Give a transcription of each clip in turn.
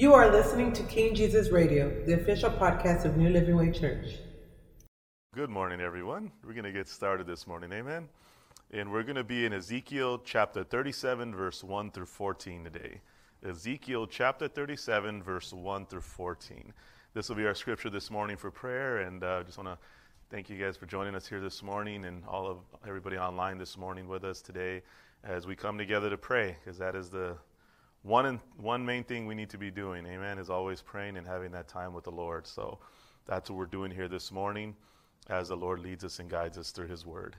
You are listening to King Jesus Radio, the official podcast of New Living Way Church. Good morning, everyone. We're going to get started this morning. Amen. And we're going to be in Ezekiel chapter 37, verse 1 through 14 today. Ezekiel chapter 37, verse 1 through 14. This will be our scripture this morning for prayer. And I uh, just want to thank you guys for joining us here this morning and all of everybody online this morning with us today as we come together to pray, because that is the one, in, one main thing we need to be doing, amen, is always praying and having that time with the Lord. So that's what we're doing here this morning as the Lord leads us and guides us through His Word.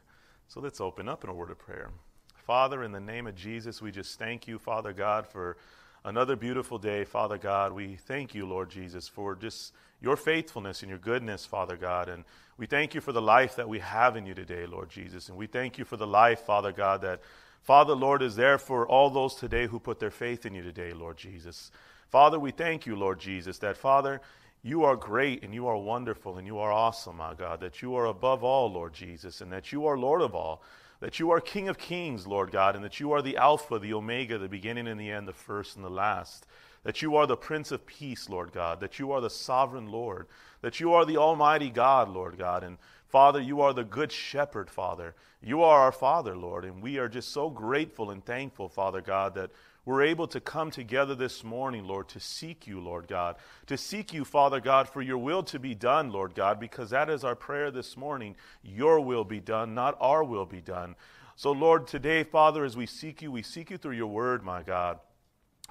So let's open up in a word of prayer. Father, in the name of Jesus, we just thank you, Father God, for another beautiful day, Father God. We thank you, Lord Jesus, for just your faithfulness and your goodness, Father God. And we thank you for the life that we have in you today, Lord Jesus. And we thank you for the life, Father God, that Father, Lord, is there for all those today who put their faith in you today, Lord Jesus. Father, we thank you, Lord Jesus, that, Father, you are great and you are wonderful and you are awesome, my God, that you are above all, Lord Jesus, and that you are Lord of all, that you are King of kings, Lord God, and that you are the Alpha, the Omega, the beginning and the end, the first and the last, that you are the Prince of Peace, Lord God, that you are the sovereign Lord, that you are the Almighty God, Lord God, and Father, you are the good shepherd, Father. You are our Father, Lord, and we are just so grateful and thankful, Father God, that we're able to come together this morning, Lord, to seek you, Lord God. To seek you, Father God, for your will to be done, Lord God, because that is our prayer this morning. Your will be done, not our will be done. So, Lord, today, Father, as we seek you, we seek you through your word, my God.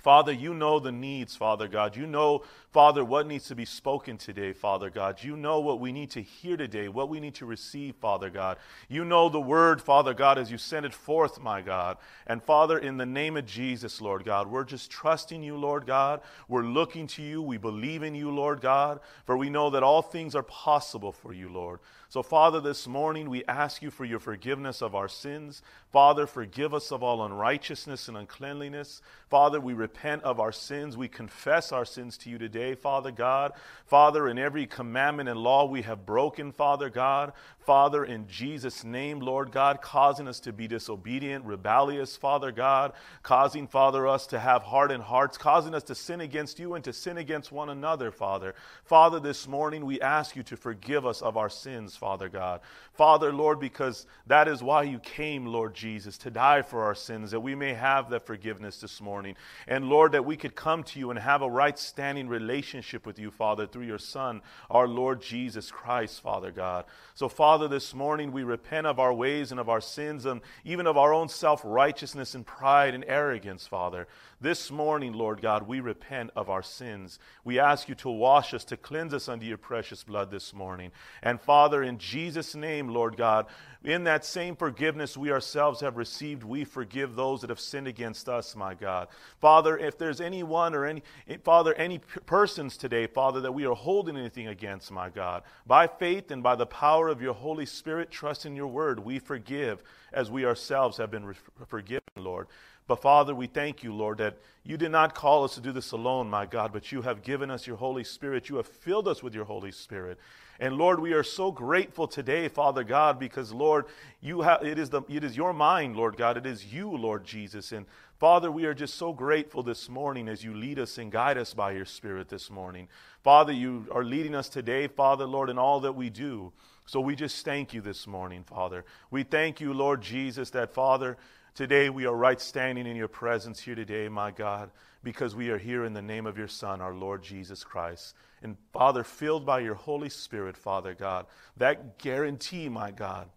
Father, you know the needs, Father God. You know, Father, what needs to be spoken today, Father God. You know what we need to hear today, what we need to receive, Father God. You know the word, Father God, as you send it forth, my God. And Father, in the name of Jesus, Lord God, we're just trusting you, Lord God. We're looking to you. We believe in you, Lord God, for we know that all things are possible for you, Lord. So, Father, this morning we ask you for your forgiveness of our sins. Father, forgive us of all unrighteousness and uncleanliness. Father, we repent of our sins. We confess our sins to you today, Father God. Father, in every commandment and law we have broken, Father God. Father, in Jesus' name, Lord God, causing us to be disobedient, rebellious, Father God, causing, Father, us to have hardened hearts, causing us to sin against you and to sin against one another, Father. Father, this morning we ask you to forgive us of our sins, Father God. Father, Lord, because that is why you came, Lord Jesus, to die for our sins, that we may have that forgiveness this morning. And Lord, that we could come to you and have a right standing relationship with you, Father, through your Son, our Lord Jesus Christ, Father God. So, Father, Father, this morning we repent of our ways and of our sins and even of our own self righteousness and pride and arrogance, Father. This morning, Lord God, we repent of our sins. We ask you to wash us, to cleanse us under your precious blood this morning. And Father, in Jesus' name, Lord God, in that same forgiveness we ourselves have received, we forgive those that have sinned against us, my God. Father, if there's anyone or any, Father, any persons today, Father, that we are holding anything against, my God, by faith and by the power of your Holy Spirit, trust in your word, we forgive as we ourselves have been re- forgiven, Lord. But Father, we thank you, Lord, that you did not call us to do this alone, my God, but you have given us your Holy Spirit. You have filled us with your Holy Spirit. And Lord, we are so grateful today, Father God, because Lord, you have it is the it is your mind, Lord God. It is you, Lord Jesus. And Father, we are just so grateful this morning as you lead us and guide us by your Spirit this morning. Father, you are leading us today, Father, Lord, in all that we do. So we just thank you this morning, Father. We thank you, Lord Jesus, that Father, Today we are right standing in your presence here today, my God, because we are here in the name of your Son, our Lord Jesus Christ. And Father, filled by your Holy Spirit, Father God, that guarantee, my God,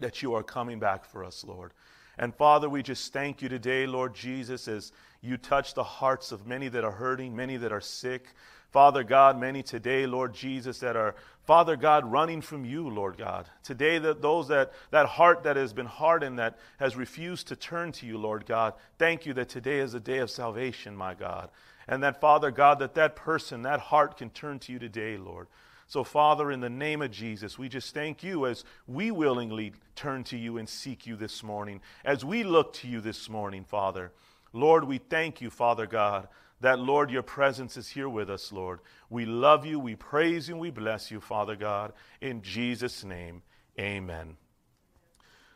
that you are coming back for us, Lord. And Father, we just thank you today, Lord Jesus, as you touch the hearts of many that are hurting, many that are sick. Father God, many today, Lord Jesus, that are, Father God, running from you, Lord God. Today, that those that, that heart that has been hardened, that has refused to turn to you, Lord God, thank you that today is a day of salvation, my God. And that, Father God, that that person, that heart can turn to you today, Lord. So, Father, in the name of Jesus, we just thank you as we willingly turn to you and seek you this morning, as we look to you this morning, Father. Lord, we thank you, Father God, that, Lord, your presence is here with us, Lord. We love you, we praise you, we bless you, Father God. In Jesus' name, amen.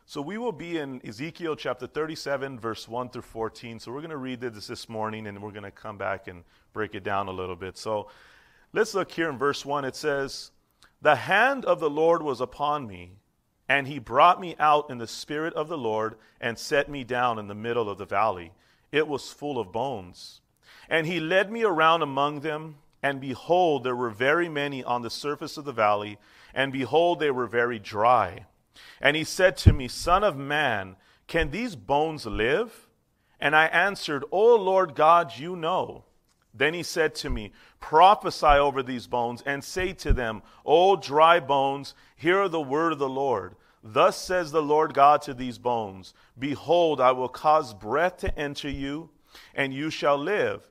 So we will be in Ezekiel chapter 37, verse 1 through 14. So we're going to read this this morning and we're going to come back and break it down a little bit. So let's look here in verse 1. It says, The hand of the Lord was upon me, and he brought me out in the spirit of the Lord and set me down in the middle of the valley. It was full of bones. And he led me around among them, and behold, there were very many on the surface of the valley, and behold, they were very dry. And he said to me, Son of man, can these bones live? And I answered, O Lord God, you know. Then he said to me, Prophesy over these bones, and say to them, O dry bones, hear the word of the Lord. Thus says the Lord God to these bones Behold, I will cause breath to enter you, and you shall live.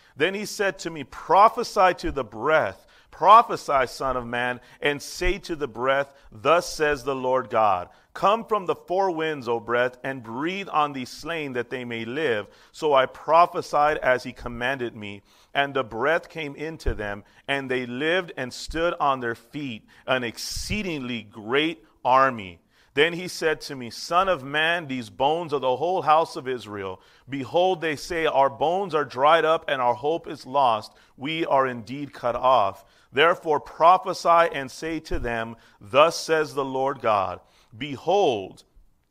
Then he said to me, Prophesy to the breath, prophesy, Son of Man, and say to the breath, Thus says the Lord God. Come from the four winds, O breath, and breathe on these slain that they may live. So I prophesied as he commanded me, and the breath came into them, and they lived and stood on their feet, an exceedingly great army. Then he said to me, Son of man, these bones are the whole house of Israel. Behold, they say, Our bones are dried up, and our hope is lost. We are indeed cut off. Therefore prophesy and say to them, Thus says the Lord God, Behold,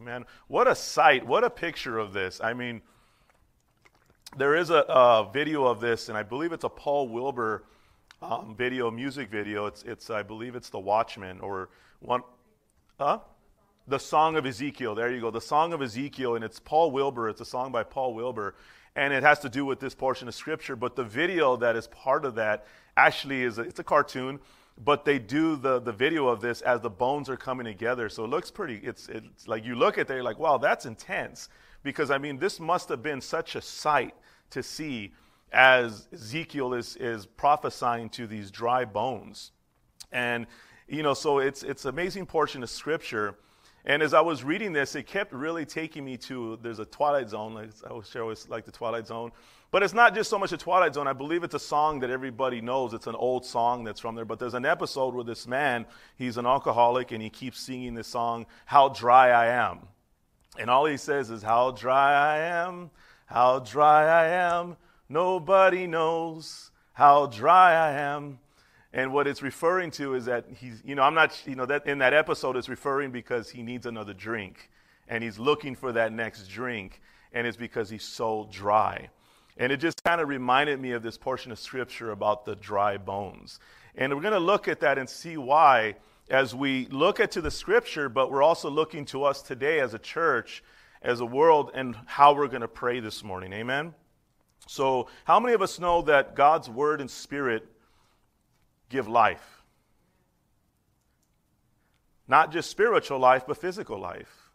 Amen. What a sight. What a picture of this. I mean, there is a, a video of this, and I believe it's a Paul Wilbur um, video, music video. It's, it's, I believe it's The Watchman or one, huh? The Song of Ezekiel. There you go. The Song of Ezekiel, and it's Paul Wilbur. It's a song by Paul Wilbur, and it has to do with this portion of Scripture. But the video that is part of that actually is a, it's a cartoon but they do the, the video of this as the bones are coming together. So it looks pretty, it's, it's like you look at you're like, wow, that's intense. Because, I mean, this must have been such a sight to see as Ezekiel is, is prophesying to these dry bones. And, you know, so it's, it's amazing portion of scripture. And as I was reading this, it kept really taking me to, there's a Twilight Zone. I always share always like the Twilight Zone. But it's not just so much a Twilight Zone. I believe it's a song that everybody knows. It's an old song that's from there. But there's an episode where this man, he's an alcoholic, and he keeps singing this song, How Dry I Am. And all he says is, How dry I am, how dry I am. Nobody knows how dry I am. And what it's referring to is that he's, you know, I'm not, you know, that in that episode it's referring because he needs another drink. And he's looking for that next drink. And it's because he's so dry. And it just kind of reminded me of this portion of scripture about the dry bones. And we're going to look at that and see why as we look at to the scripture, but we're also looking to us today as a church, as a world, and how we're going to pray this morning. Amen? So, how many of us know that God's word and spirit give life? Not just spiritual life, but physical life.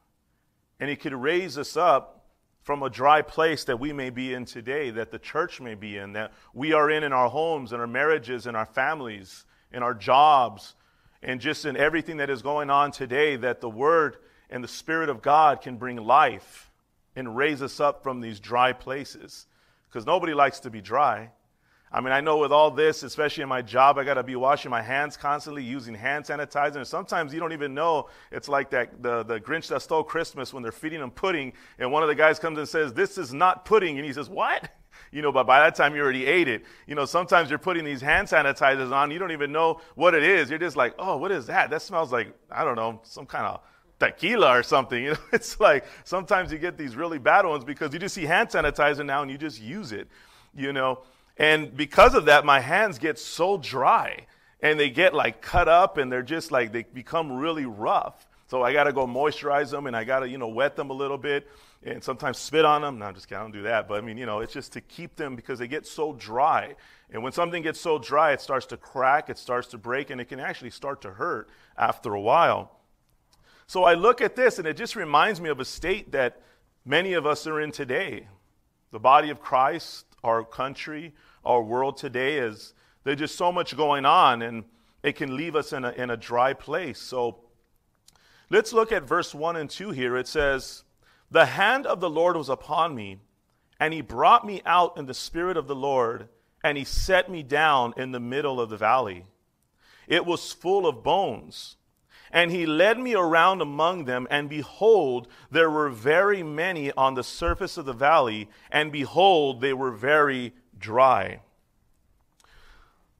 And He could raise us up from a dry place that we may be in today, that the church may be in, that we are in in our homes, in our marriages, in our families, in our jobs, and just in everything that is going on today, that the Word and the Spirit of God can bring life and raise us up from these dry places. Because nobody likes to be dry. I mean, I know with all this, especially in my job, I got to be washing my hands constantly, using hand sanitizer. And sometimes you don't even know. It's like that the, the Grinch that stole Christmas when they're feeding them pudding, and one of the guys comes and says, "This is not pudding," and he says, "What?" You know, but by that time you already ate it. You know, sometimes you're putting these hand sanitizers on, you don't even know what it is. You're just like, "Oh, what is that? That smells like I don't know, some kind of tequila or something. You know, it's like sometimes you get these really bad ones because you just see hand sanitizer now and you just use it, you know. And because of that, my hands get so dry and they get like cut up and they're just like they become really rough. So I got to go moisturize them and I got to, you know, wet them a little bit and sometimes spit on them. No, I'm just kidding, I don't do that. But I mean, you know, it's just to keep them because they get so dry. And when something gets so dry, it starts to crack, it starts to break, and it can actually start to hurt after a while. So I look at this and it just reminds me of a state that many of us are in today. The body of Christ, our country, our world today is there's just so much going on and it can leave us in a, in a dry place. So let's look at verse 1 and 2 here. It says, The hand of the Lord was upon me, and he brought me out in the spirit of the Lord, and he set me down in the middle of the valley. It was full of bones. And he led me around among them, and behold, there were very many on the surface of the valley, and behold, they were very dry.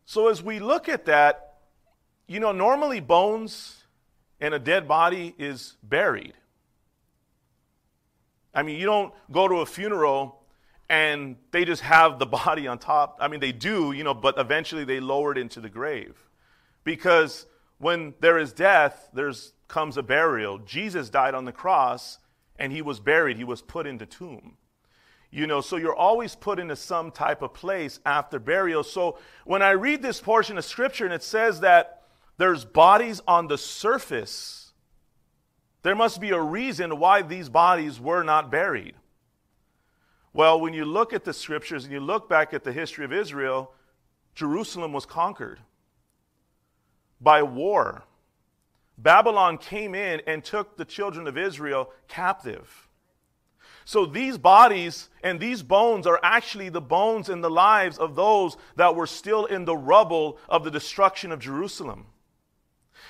So as we look at that, you know, normally bones and a dead body is buried. I mean, you don't go to a funeral and they just have the body on top. I mean, they do, you know, but eventually they lower it into the grave because when there is death, there's comes a burial. Jesus died on the cross and he was buried. He was put into tomb. You know, so you're always put into some type of place after burial. So when I read this portion of scripture and it says that there's bodies on the surface, there must be a reason why these bodies were not buried. Well, when you look at the scriptures and you look back at the history of Israel, Jerusalem was conquered by war. Babylon came in and took the children of Israel captive. So these bodies and these bones are actually the bones and the lives of those that were still in the rubble of the destruction of Jerusalem.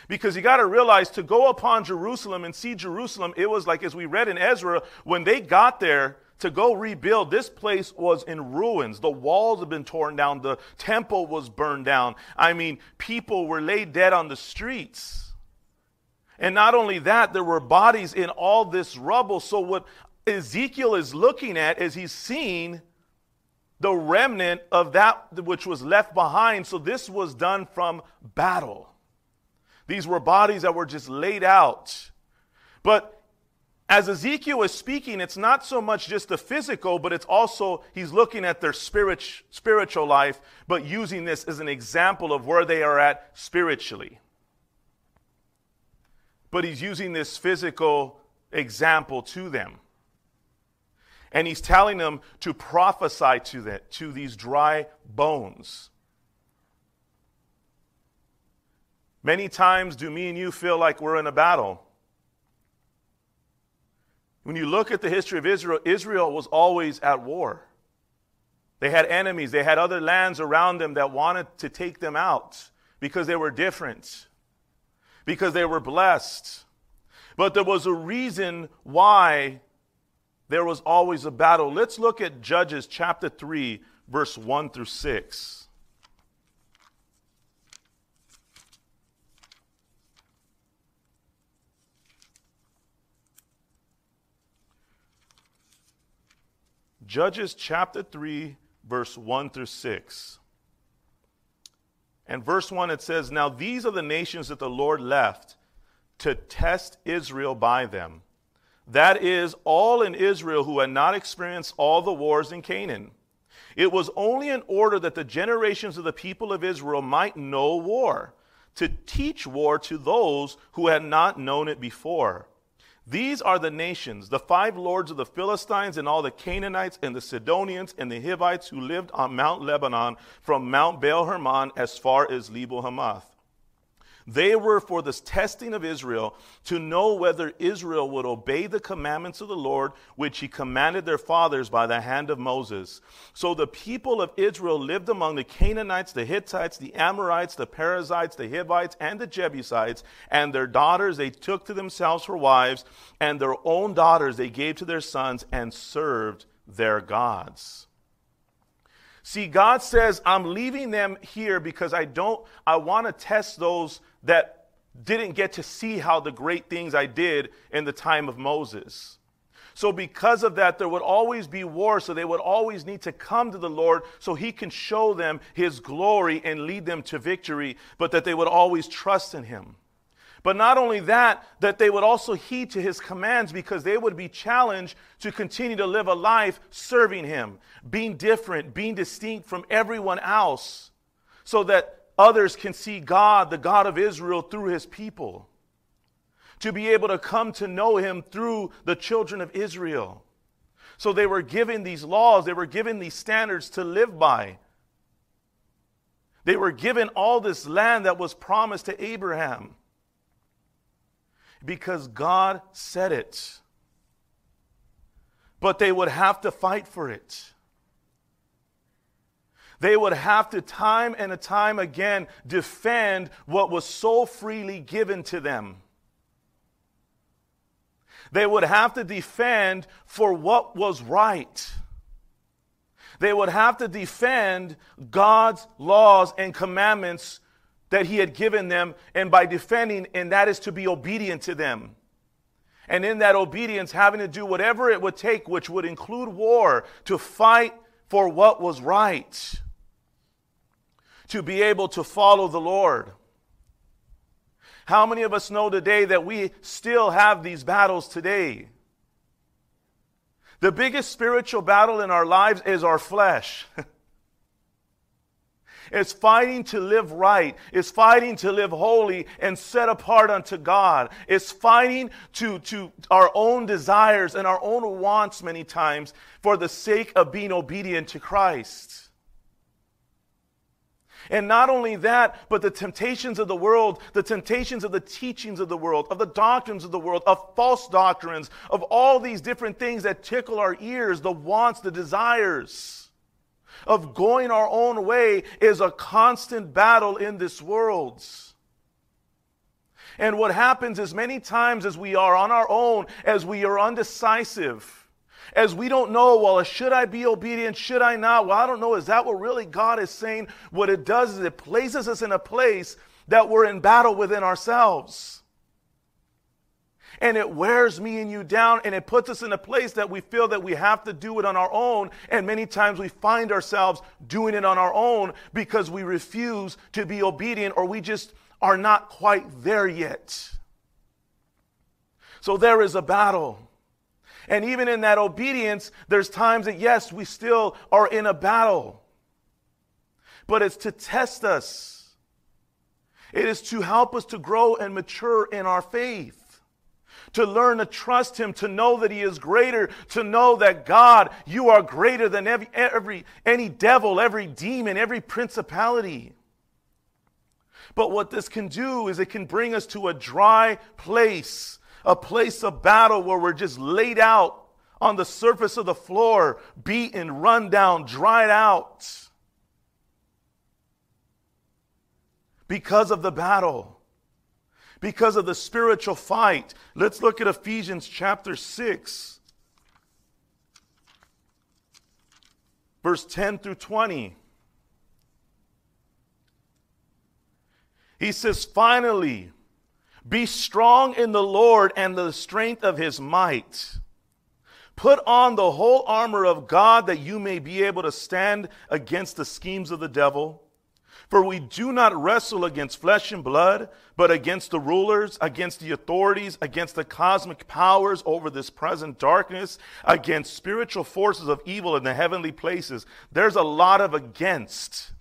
Because you got to realize to go upon Jerusalem and see Jerusalem, it was like, as we read in Ezra, when they got there, to go rebuild, this place was in ruins. The walls had been torn down, the temple was burned down. I mean, people were laid dead on the streets. And not only that, there were bodies in all this rubble. So, what Ezekiel is looking at is he's seeing the remnant of that which was left behind. So, this was done from battle. These were bodies that were just laid out. But as Ezekiel is speaking, it's not so much just the physical, but it's also, he's looking at their spirit, spiritual life, but using this as an example of where they are at spiritually. But he's using this physical example to them. And he's telling them to prophesy to, that, to these dry bones. Many times do me and you feel like we're in a battle. When you look at the history of Israel, Israel was always at war. They had enemies, they had other lands around them that wanted to take them out because they were different, because they were blessed. But there was a reason why there was always a battle. Let's look at Judges chapter 3, verse 1 through 6. Judges chapter 3, verse 1 through 6. And verse 1 it says, Now these are the nations that the Lord left to test Israel by them. That is, all in Israel who had not experienced all the wars in Canaan. It was only in order that the generations of the people of Israel might know war, to teach war to those who had not known it before these are the nations, the five lords of the Philistines and all the Canaanites and the Sidonians and the Hivites who lived on Mount Lebanon from Mount Baal Hermon as far as Lebo Hamath. They were for the testing of Israel to know whether Israel would obey the commandments of the Lord, which he commanded their fathers by the hand of Moses. So the people of Israel lived among the Canaanites, the Hittites, the Amorites, the Perizzites, the Hivites, and the Jebusites, and their daughters they took to themselves for wives, and their own daughters they gave to their sons and served their gods. See, God says, I'm leaving them here because I don't, I want to test those that didn't get to see how the great things I did in the time of Moses. So, because of that, there would always be war. So, they would always need to come to the Lord so He can show them His glory and lead them to victory, but that they would always trust in Him. But not only that, that they would also heed to His commands because they would be challenged to continue to live a life serving Him, being different, being distinct from everyone else, so that others can see God, the God of Israel, through his people. To be able to come to know him through the children of Israel. So they were given these laws, they were given these standards to live by. They were given all this land that was promised to Abraham because God said it. But they would have to fight for it. They would have to time and time again defend what was so freely given to them. They would have to defend for what was right. They would have to defend God's laws and commandments that He had given them, and by defending, and that is to be obedient to them. And in that obedience, having to do whatever it would take, which would include war, to fight for what was right to be able to follow the Lord. How many of us know today that we still have these battles today? The biggest spiritual battle in our lives is our flesh. It's fighting to live right. It's fighting to live holy and set apart unto God. It's fighting to, to our own desires and our own wants many times for the sake of being obedient to Christ. And not only that, but the temptations of the world, the temptations of the teachings of the world, of the doctrines of the world, of false doctrines, of all these different things that tickle our ears, the wants, the desires of going our own way is a constant battle in this world. And what happens is many times as we are on our own, as we are undecisive, as we don't know, well, should I be obedient? Should I not? Well, I don't know. Is that what really God is saying? What it does is it places us in a place that we're in battle within ourselves. And it wears me and you down and it puts us in a place that we feel that we have to do it on our own. And many times we find ourselves doing it on our own because we refuse to be obedient or we just are not quite there yet. So there is a battle. And even in that obedience, there's times that, yes, we still are in a battle. But it's to test us, it is to help us to grow and mature in our faith. To learn to trust Him, to know that He is greater, to know that God, you are greater than every, every any devil, every demon, every principality. But what this can do is it can bring us to a dry place a place of battle where we're just laid out on the surface of the floor, beaten, run down, dried out because of the battle, because of the spiritual fight. Let's look at Ephesians chapter 6, verse 10 through 20. He says, Finally, be strong in the Lord and the strength of his might. Put on the whole armor of God that you may be able to stand against the schemes of the devil. For we do not wrestle against flesh and blood, but against the rulers, against the authorities, against the cosmic powers over this present darkness, against spiritual forces of evil in the heavenly places. There's a lot of against.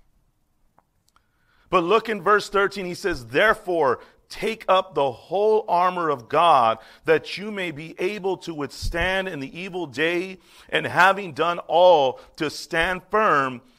But look in verse 13, he says, Therefore, Take up the whole armor of God that you may be able to withstand in the evil day, and having done all to stand firm,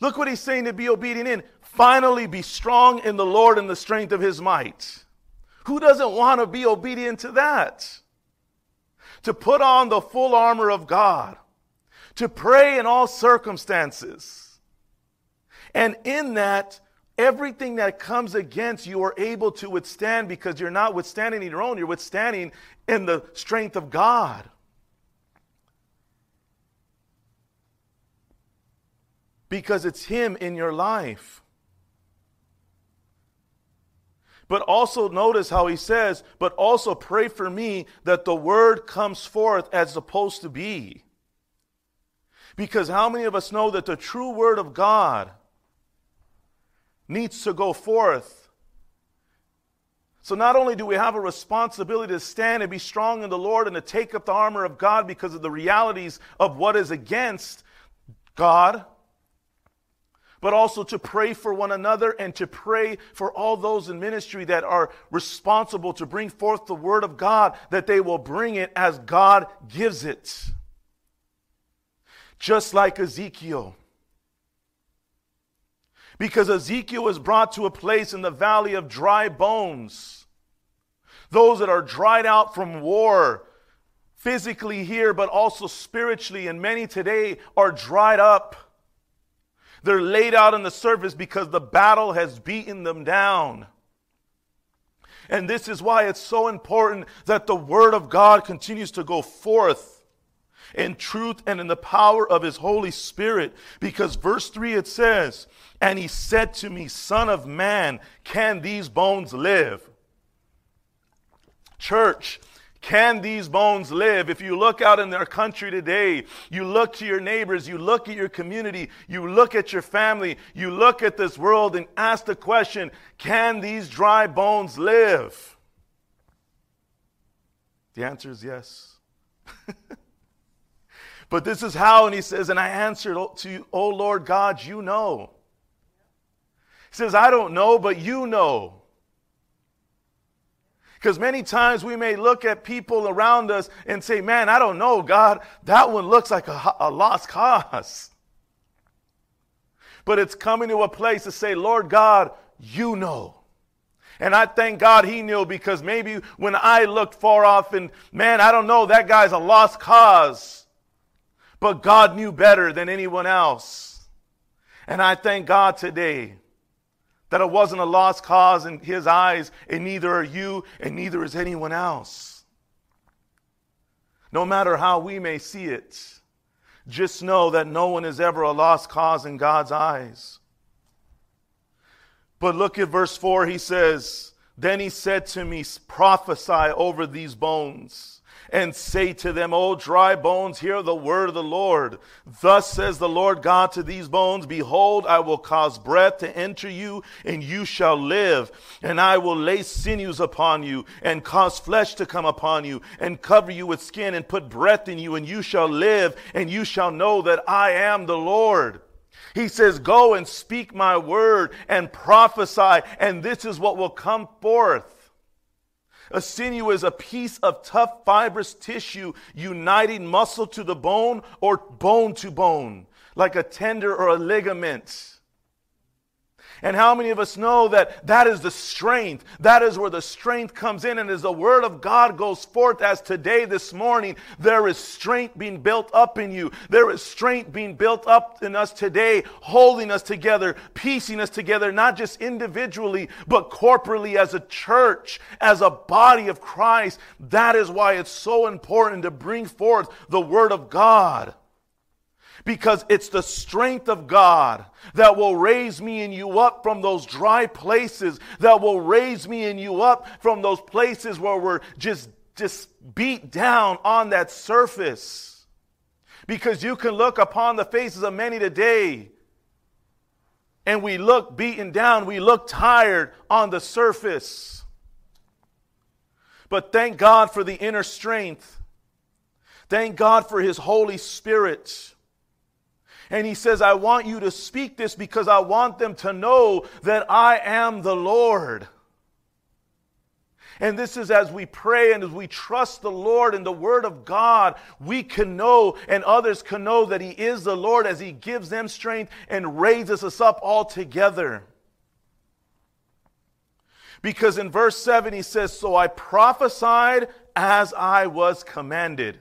Look what he's saying to be obedient in. Finally, be strong in the Lord and the strength of his might. Who doesn't want to be obedient to that? To put on the full armor of God, to pray in all circumstances. And in that, everything that comes against you are able to withstand because you're not withstanding in your own, you're withstanding in the strength of God. Because it's Him in your life. But also notice how he says, but also pray for me that the word comes forth as supposed to be. Because how many of us know that the true word of God needs to go forth? So not only do we have a responsibility to stand and be strong in the Lord and to take up the armor of God because of the realities of what is against God, but also to pray for one another and to pray for all those in ministry that are responsible to bring forth the word of God, that they will bring it as God gives it. Just like Ezekiel. Because Ezekiel was brought to a place in the valley of dry bones. Those that are dried out from war, physically here, but also spiritually, and many today are dried up. They're laid out on the surface because the battle has beaten them down. And this is why it's so important that the Word of God continues to go forth in truth and in the power of His Holy Spirit. Because verse 3 it says, And He said to me, Son of man, can these bones live? Church, can these bones live? If you look out in their country today, you look to your neighbors, you look at your community, you look at your family, you look at this world and ask the question can these dry bones live? The answer is yes. but this is how, and he says, and I answered to you, O Lord God, you know. He says, I don't know, but you know. Because many times we may look at people around us and say, Man, I don't know, God, that one looks like a, a lost cause. But it's coming to a place to say, Lord God, you know. And I thank God he knew because maybe when I looked far off and, man, I don't know, that guy's a lost cause. But God knew better than anyone else. And I thank God today that it wasn't a lost cause in his eyes, and neither are you, and neither is anyone else. No matter how we may see it, just know that no one is ever a lost cause in God's eyes. But look at verse 4, he says, Then he said to me, Prophesy over these bones and say to them, O dry bones, hear the word of the Lord. Thus says the Lord God to these bones, Behold, I will cause breath to enter you, and you shall live. And I will lay sinews upon you, and cause flesh to come upon you, and cover you with skin, and put breath in you, and you shall live, and you shall know that I am the Lord. He says, Go and speak my word and prophesy, and this is what will come forth. A sinew is a piece of tough fibrous tissue uniting muscle to the bone or bone to bone, like a tendon or a ligament. And how many of us know that that is the strength? That is where the strength comes in. And as the word of God goes forth, as today, this morning, there is strength being built up in you. There is strength being built up in us today, holding us together, piecing us together, not just individually, but corporately as a church, as a body of Christ. That is why it's so important to bring forth the word of God because it's the strength of God that will raise me and you up from those dry places, that will raise me and you up from those places where we're just, just beat down on that surface. Because you can look upon the faces of many today and we look beaten down, we look tired on the surface. But thank God for the inner strength. Thank God for His Holy Spirit. And He says, I want you to speak this because I want them to know that I am the Lord. And this is as we pray and as we trust the Lord and the Word of God, we can know and others can know that He is the Lord as He gives them strength and raises us up all together. Because in verse 7 he says, So I prophesied as I was commanded.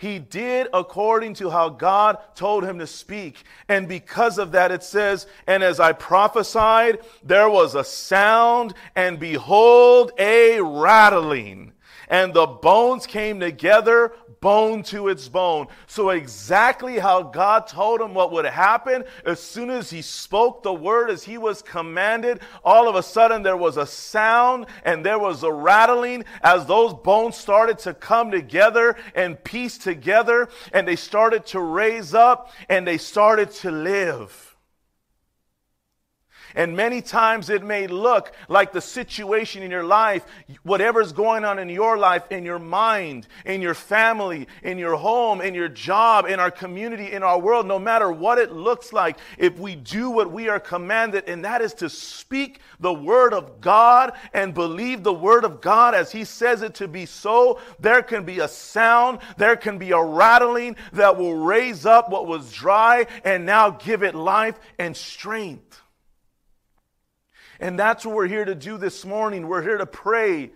He did according to how God told him to speak. And because of that, it says, And as I prophesied, there was a sound, and behold, a rattling. And the bones came together, bone to its bone. So, exactly how God told him what would happen, as soon as he spoke the word as he was commanded, all of a sudden there was a sound and there was a rattling as those bones started to come together and piece together, and they started to raise up and they started to live. And many times it may look like the situation in your life, whatever's going on in your life, in your mind, in your family, in your home, in your job, in our community, in our world, no matter what it looks like, if we do what we are commanded, and that is to speak the word of God and believe the word of God as He says it to be so, there can be a sound, there can be a rattling that will raise up what was dry and now give it life and strength. And that's what we're here to do this morning. We're here to pray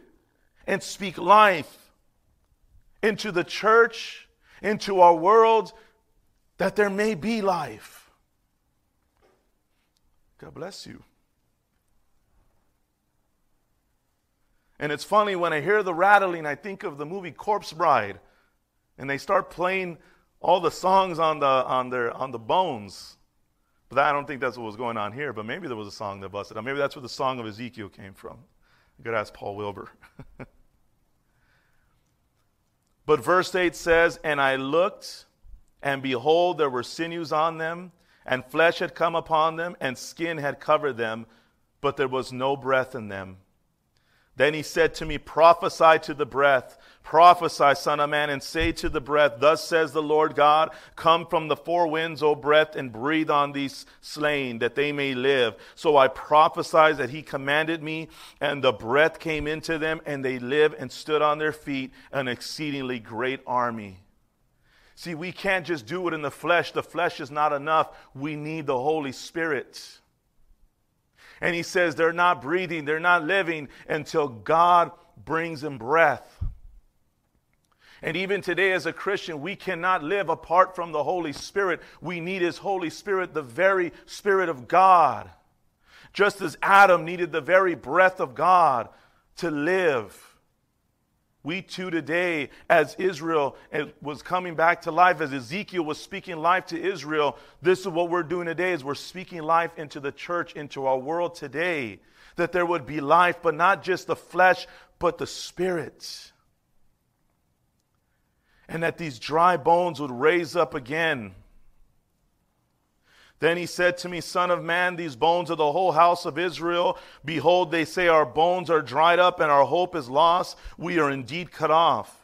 and speak life into the church, into our world, that there may be life. God bless you. And it's funny when I hear the rattling, I think of the movie Corpse Bride, and they start playing all the songs on the on their on the bones. But I don't think that's what was going on here, but maybe there was a song that busted out. Maybe that's where the song of Ezekiel came from. You could ask Paul Wilbur. but verse 8 says, And I looked, and behold, there were sinews on them, and flesh had come upon them, and skin had covered them, but there was no breath in them. Then he said to me, Prophesy to the breath. Prophesy, Son of Man, and say to the breath, Thus says the Lord God, Come from the four winds, O breath, and breathe on these slain, that they may live. So I prophesied that he commanded me, and the breath came into them, and they lived and stood on their feet, an exceedingly great army. See, we can't just do it in the flesh. The flesh is not enough. We need the Holy Spirit. And he says they're not breathing, they're not living until God brings them breath. And even today, as a Christian, we cannot live apart from the Holy Spirit. We need His Holy Spirit, the very Spirit of God. Just as Adam needed the very breath of God to live. We too today, as Israel was coming back to life, as Ezekiel was speaking life to Israel, this is what we're doing today is we're speaking life into the church, into our world today. That there would be life, but not just the flesh, but the spirit. And that these dry bones would raise up again. Then he said to me, Son of man, these bones are the whole house of Israel. Behold, they say, Our bones are dried up and our hope is lost. We are indeed cut off.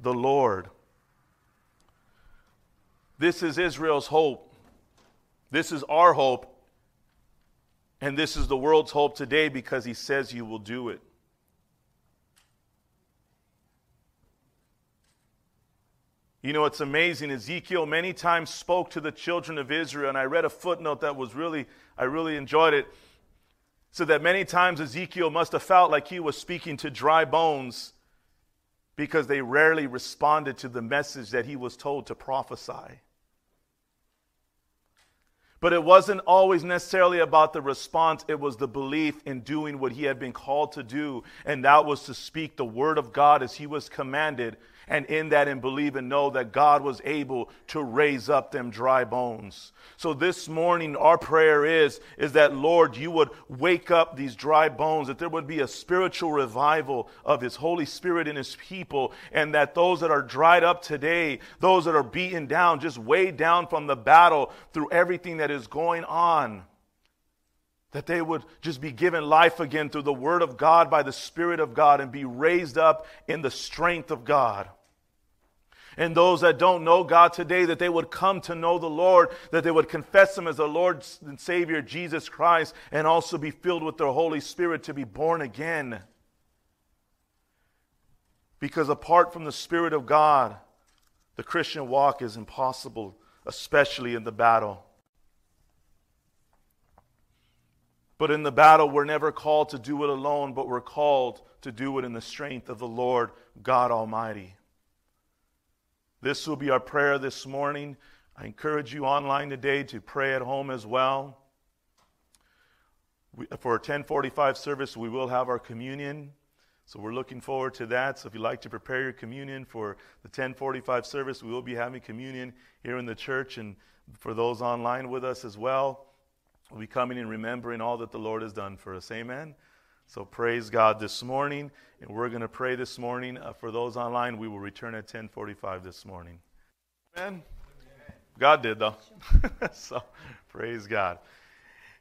the Lord. This is Israel's hope. This is our hope. And this is the world's hope today because he says you will do it. You know, it's amazing. Ezekiel many times spoke to the children of Israel, and I read a footnote that was really, I really enjoyed it. So that many times Ezekiel must have felt like he was speaking to dry bones because they rarely responded to the message that he was told to prophesy. But it wasn't always necessarily about the response, it was the belief in doing what he had been called to do, and that was to speak the word of God as he was commanded, and in that and believe and know that God was able to raise up them dry bones. So this morning our prayer is is that Lord you would wake up these dry bones that there would be a spiritual revival of his holy spirit in his people and that those that are dried up today, those that are beaten down, just weighed down from the battle through everything that is going on that they would just be given life again through the Word of God by the Spirit of God and be raised up in the strength of God and those that don't know God today, that they would come to know the Lord, that they would confess Him as the Lord and Savior Jesus Christ, and also be filled with the Holy Spirit to be born again. Because apart from the Spirit of God, the Christian walk is impossible, especially in the battle. But in the battle, we're never called to do it alone, but we're called to do it in the strength of the Lord God Almighty. This will be our prayer this morning. I encourage you online today to pray at home as well. We, for our 1045 service, we will have our communion. So we're looking forward to that. So if you'd like to prepare your communion for the 1045 service, we will be having communion here in the church. And for those online with us as well, we'll be coming and remembering all that the Lord has done for us. Amen. So praise God this morning, and we're going to pray this morning. Uh, for those online, we will return at 10:45 this morning. Amen. God did though. so praise God.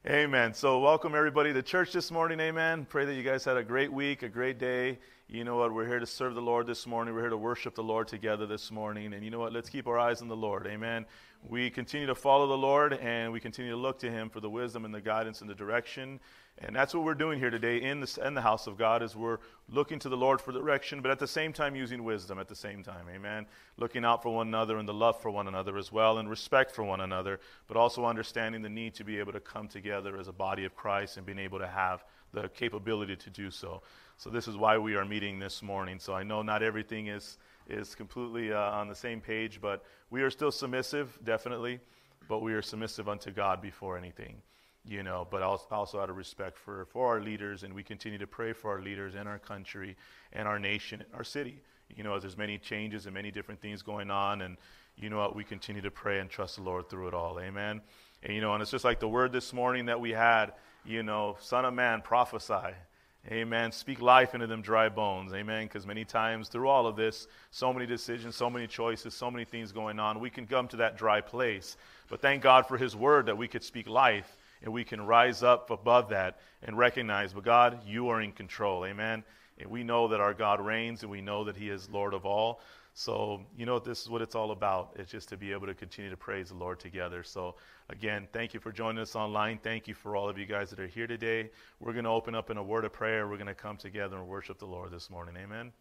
Amen. So welcome everybody to church this morning. Amen. Pray that you guys had a great week, a great day. You know what? We're here to serve the Lord this morning. We're here to worship the Lord together this morning. And you know what? Let's keep our eyes on the Lord. Amen. We continue to follow the Lord and we continue to look to Him for the wisdom and the guidance and the direction and that's what we're doing here today in the, in the house of God is we're looking to the Lord for direction, but at the same time using wisdom at the same time. Amen. Looking out for one another and the love for one another as well and respect for one another, but also understanding the need to be able to come together as a body of Christ and being able to have the capability to do so. So this is why we are meeting this morning. So I know not everything is is completely uh, on the same page, but we are still submissive, definitely, but we are submissive unto God before anything you know, but also out of respect for, for our leaders, and we continue to pray for our leaders in our country and our nation and our city. You know, as there's many changes and many different things going on, and you know what, we continue to pray and trust the Lord through it all. Amen. And you know, and it's just like the word this morning that we had, you know, Son of Man, prophesy. Amen. Speak life into them dry bones. Amen. Because many times through all of this, so many decisions, so many choices, so many things going on, we can come to that dry place. But thank God for His word that we could speak life and we can rise up above that and recognize, but God, you are in control. Amen. And we know that our God reigns and we know that He is Lord of all. So, you know, this is what it's all about. It's just to be able to continue to praise the Lord together. So, again, thank you for joining us online. Thank you for all of you guys that are here today. We're going to open up in a word of prayer. We're going to come together and worship the Lord this morning. Amen.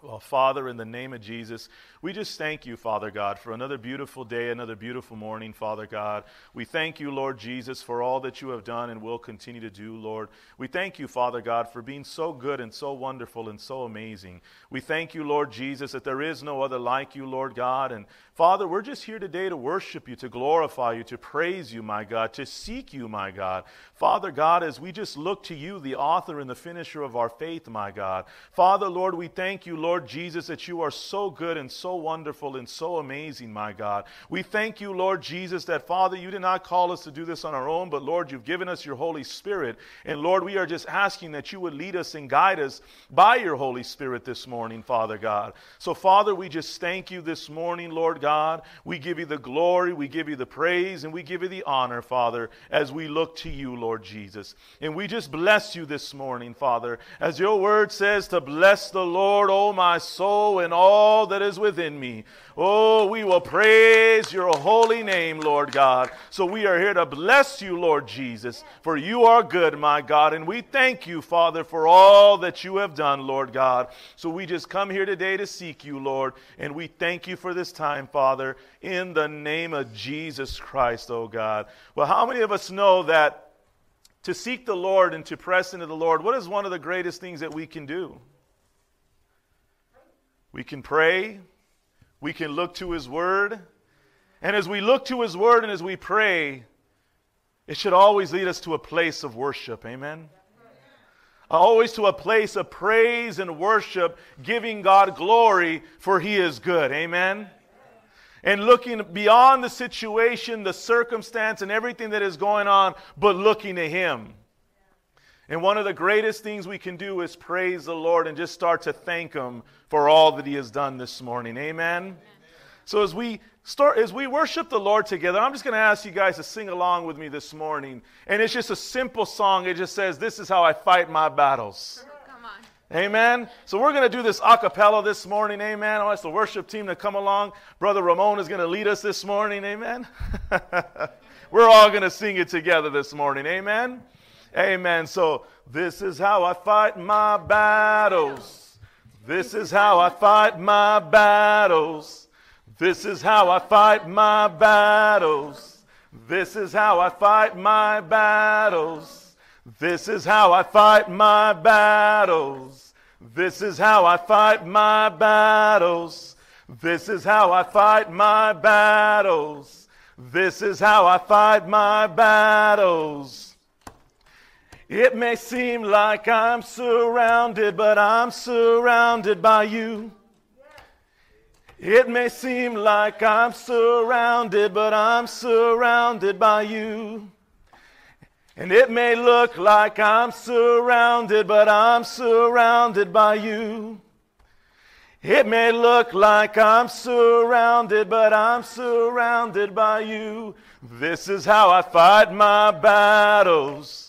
Well, Father, in the name of Jesus, we just thank you, Father God, for another beautiful day, another beautiful morning, Father God. We thank you, Lord Jesus, for all that you have done and will continue to do, Lord. We thank you, Father God, for being so good and so wonderful and so amazing. We thank you, Lord Jesus, that there is no other like you, Lord God. And Father, we're just here today to worship you, to glorify you, to praise you, my God, to seek you, my God. Father God, as we just look to you, the author and the finisher of our faith, my God. Father, Lord, we thank you, Lord Jesus, that you are so good and so wonderful and so amazing, my God. We thank you, Lord Jesus, that Father, you did not call us to do this on our own, but Lord, you've given us your Holy Spirit. And Lord, we are just asking that you would lead us and guide us by your Holy Spirit this morning, Father God. So, Father, we just thank you this morning, Lord God. We give you the glory, we give you the praise, and we give you the honor, Father, as we look to you, Lord Jesus. And we just bless you this morning, Father, as your word says to bless the Lord, oh my soul, and all that is within me. Oh, we will praise your holy name, Lord God. So we are here to bless you, Lord Jesus, for you are good, my God. And we thank you, Father, for all that you have done, Lord God. So we just come here today to seek you, Lord. And we thank you for this time, Father, in the name of Jesus Christ, oh God. Well, how many of us know that to seek the Lord and to press into the Lord, what is one of the greatest things that we can do? We can pray. We can look to His Word. And as we look to His Word and as we pray, It should always lead us to a place of worship. Amen. Always to a place of praise and worship, giving God glory for He is good. Amen. And looking beyond the situation, the circumstance, and everything that is going on, but looking to Him. And one of the greatest things we can do is praise the Lord and just start to thank Him for all that He has done this morning. Amen. So as we start, as we worship the Lord together, I'm just going to ask you guys to sing along with me this morning. And it's just a simple song. It just says, "This is how I fight my battles." Come on. Amen. So we're going to do this a cappella this morning. Amen. I want the worship team to come along. Brother Ramon is going to lead us this morning. Amen. we're all going to sing it together this morning. Amen. Amen. So this is how I fight my battles. This is how I fight my battles. This is how I fight my battles. This is how I fight my battles. This is how I fight my battles. This is how I fight my battles. This is how I fight my battles. This is how I fight my battles. It may seem like I'm surrounded, but I'm surrounded by you. It may seem like I'm surrounded, but I'm surrounded by you. And it may look like I'm surrounded, but I'm surrounded by you. It may look like I'm surrounded, but I'm surrounded by you. This is how I fight my battles.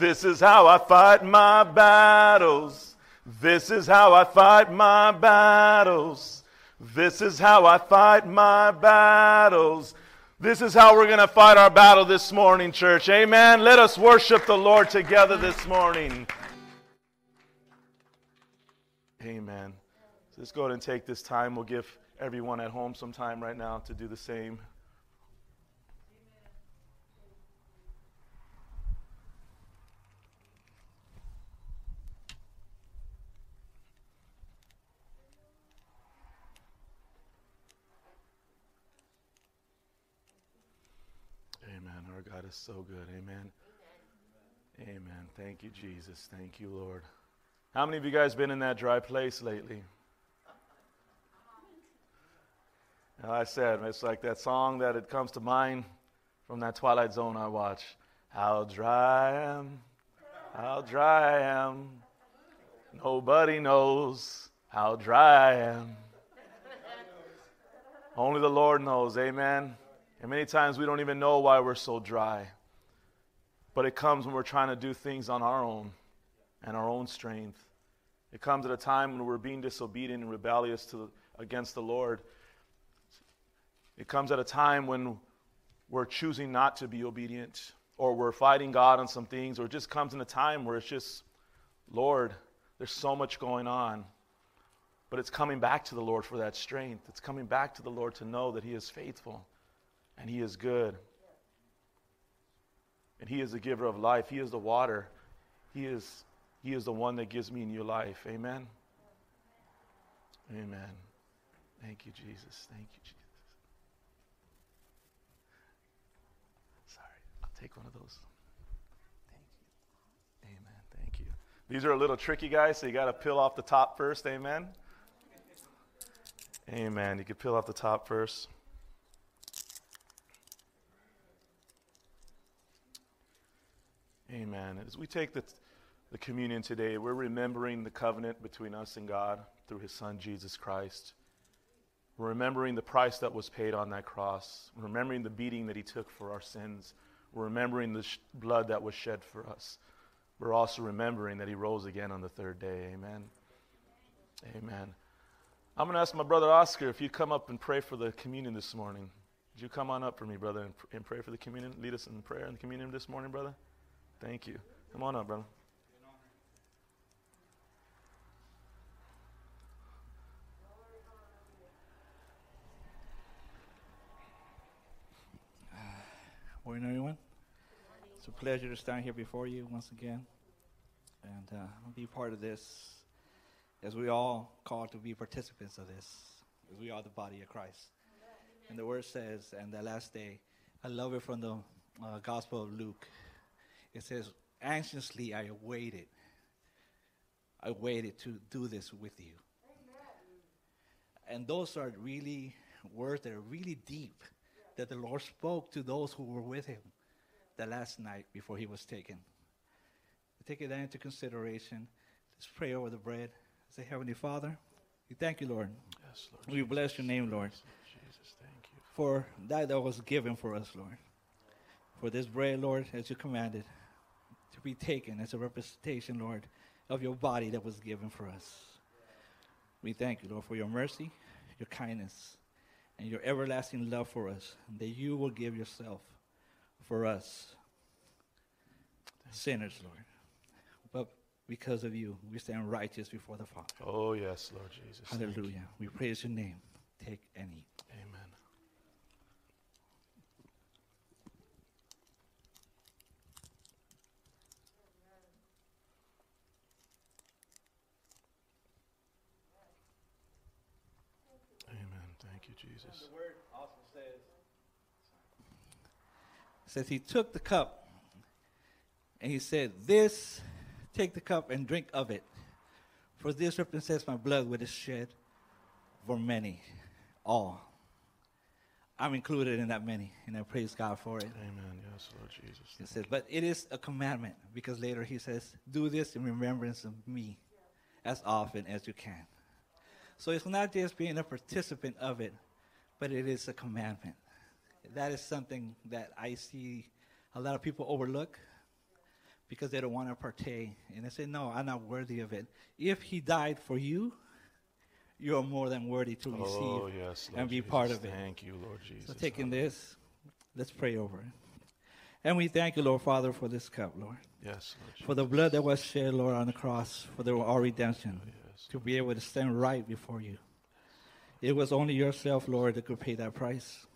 This is how I fight my battles. This is how I fight my battles. This is how I fight my battles. This is how we're going to fight our battle this morning, church. Amen. Let us worship the Lord together this morning. Amen. So let's go ahead and take this time. We'll give everyone at home some time right now to do the same. God is so good. Amen. Amen. Amen. Thank you, Jesus. Thank you, Lord. How many of you guys been in that dry place lately? And I said, it's like that song that it comes to mind from that Twilight Zone I watch. How dry I am, how dry I am. Nobody knows how dry I am. Only the Lord knows. Amen. And many times we don't even know why we're so dry. But it comes when we're trying to do things on our own and our own strength. It comes at a time when we're being disobedient and rebellious to, against the Lord. It comes at a time when we're choosing not to be obedient or we're fighting God on some things, or it just comes in a time where it's just, Lord, there's so much going on. But it's coming back to the Lord for that strength. It's coming back to the Lord to know that He is faithful and He is good. And He is the giver of life. He is the water. He is, he is the one that gives me new life. Amen. Amen. Thank you, Jesus. Thank you, Jesus. Sorry, I'll take one of those. Thank you. Amen. Thank you. These are a little tricky, guys, so you got to peel off the top first. Amen. Amen. You can peel off the top first. Amen. As we take the, the communion today, we're remembering the covenant between us and God through his son, Jesus Christ. We're remembering the price that was paid on that cross. We're remembering the beating that he took for our sins. We're remembering the sh- blood that was shed for us. We're also remembering that he rose again on the third day. Amen. Amen. I'm going to ask my brother Oscar if you come up and pray for the communion this morning. Would you come on up for me, brother, and, and pray for the communion? Lead us in prayer in the communion this morning, brother? Thank you. Come on up, brother. Morning, everyone. It's a pleasure to stand here before you once again and uh, be part of this as we all called to be participants of this, as we are the body of Christ. And the word says, and the last day, I love it from the uh, Gospel of Luke. It says, Anxiously I waited. I waited to do this with you. And those are really words that are really deep that the Lord spoke to those who were with him the last night before he was taken. Take that into consideration. Let's pray over the bread. Say, Heavenly Father, we thank you, Lord. Yes, Lord. We bless your name, Lord, Jesus, thank you. for that that was given for us, Lord. For this bread, Lord, as you commanded, to be taken as a representation, Lord, of your body that was given for us. We thank you, Lord, for your mercy, your kindness, and your everlasting love for us, that you will give yourself for us, sinners, Lord. But because of you, we stand righteous before the Father. Oh, yes, Lord Jesus. Hallelujah. We praise your name. Take any. Amen. Amen. Thank you, Jesus. The word also says, says he took the cup and he said, This, take the cup and drink of it. For this represents my blood which is shed for many, all. I'm included in that many, and I praise God for it. Amen. Yes, Lord Jesus. He says, but it is a commandment because later he says, do this in remembrance of me as often as you can. So it's not just being a participant of it, but it is a commandment. That is something that I see a lot of people overlook because they don't want to partake. And they say, no, I'm not worthy of it. If he died for you, you're more than worthy to oh, receive Oh, yes, and be Jesus. part of it. Thank you, Lord Jesus. So taking this, let's pray over it. And we thank you, Lord Father, for this cup, Lord. Yes, Lord. For the blood that was shed, Lord, on the cross, for the, our redemption, oh, Yes. to be able to stand right before you. It was only yourself, Lord, that could pay that price.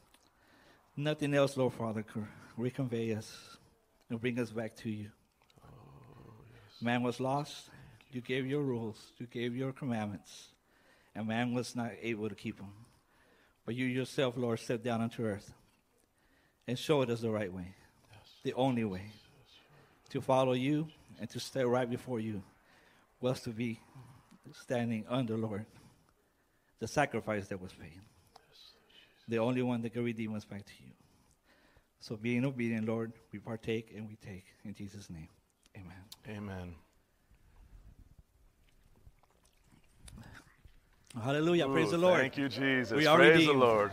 Nothing else, Lord Father, could reconvey us and bring us back to you. Oh, man was lost. You gave your rules. You gave your commandments. And man was not able to keep them. But you yourself, Lord, stepped down onto earth and showed us the right way, the only way to follow you and to stay right before you was to be standing under, Lord, the sacrifice that was paid. The only one that can redeem us back to you. So being obedient, Lord, we partake and we take. In Jesus' name, amen. Amen. Hallelujah. Praise the Lord. Thank you, Jesus. We are Praise the redeemed. Lord.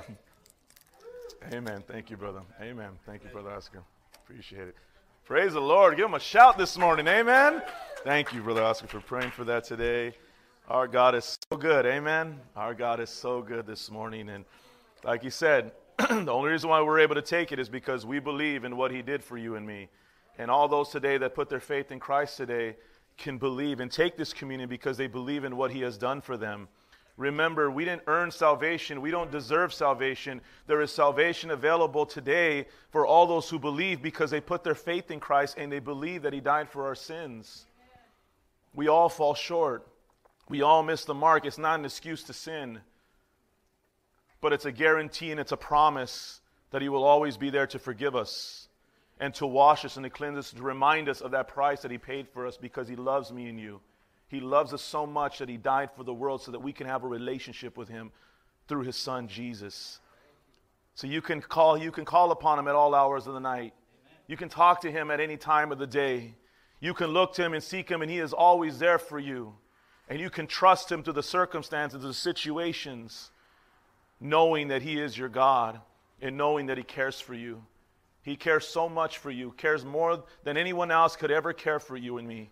Amen. Thank you, brother. Amen. Thank you, brother Oscar. Appreciate it. Praise the Lord. Give him a shout this morning. Amen. Thank you, brother Oscar, for praying for that today. Our God is so good. Amen. Our God is so good this morning. And like he said, the only reason why we're able to take it is because we believe in what he did for you and me. And all those today that put their faith in Christ today can believe and take this communion because they believe in what he has done for them. Remember, we didn't earn salvation. We don't deserve salvation. There is salvation available today for all those who believe because they put their faith in Christ and they believe that He died for our sins. We all fall short. We all miss the mark. It's not an excuse to sin, but it's a guarantee and it's a promise that He will always be there to forgive us and to wash us and to cleanse us, to remind us of that price that He paid for us because He loves me and you. He loves us so much that he died for the world so that we can have a relationship with him through his son Jesus. So you can call you can call upon him at all hours of the night. You can talk to him at any time of the day. You can look to him and seek him and he is always there for you. And you can trust him through the circumstances, the situations, knowing that he is your God and knowing that he cares for you. He cares so much for you, cares more than anyone else could ever care for you and me.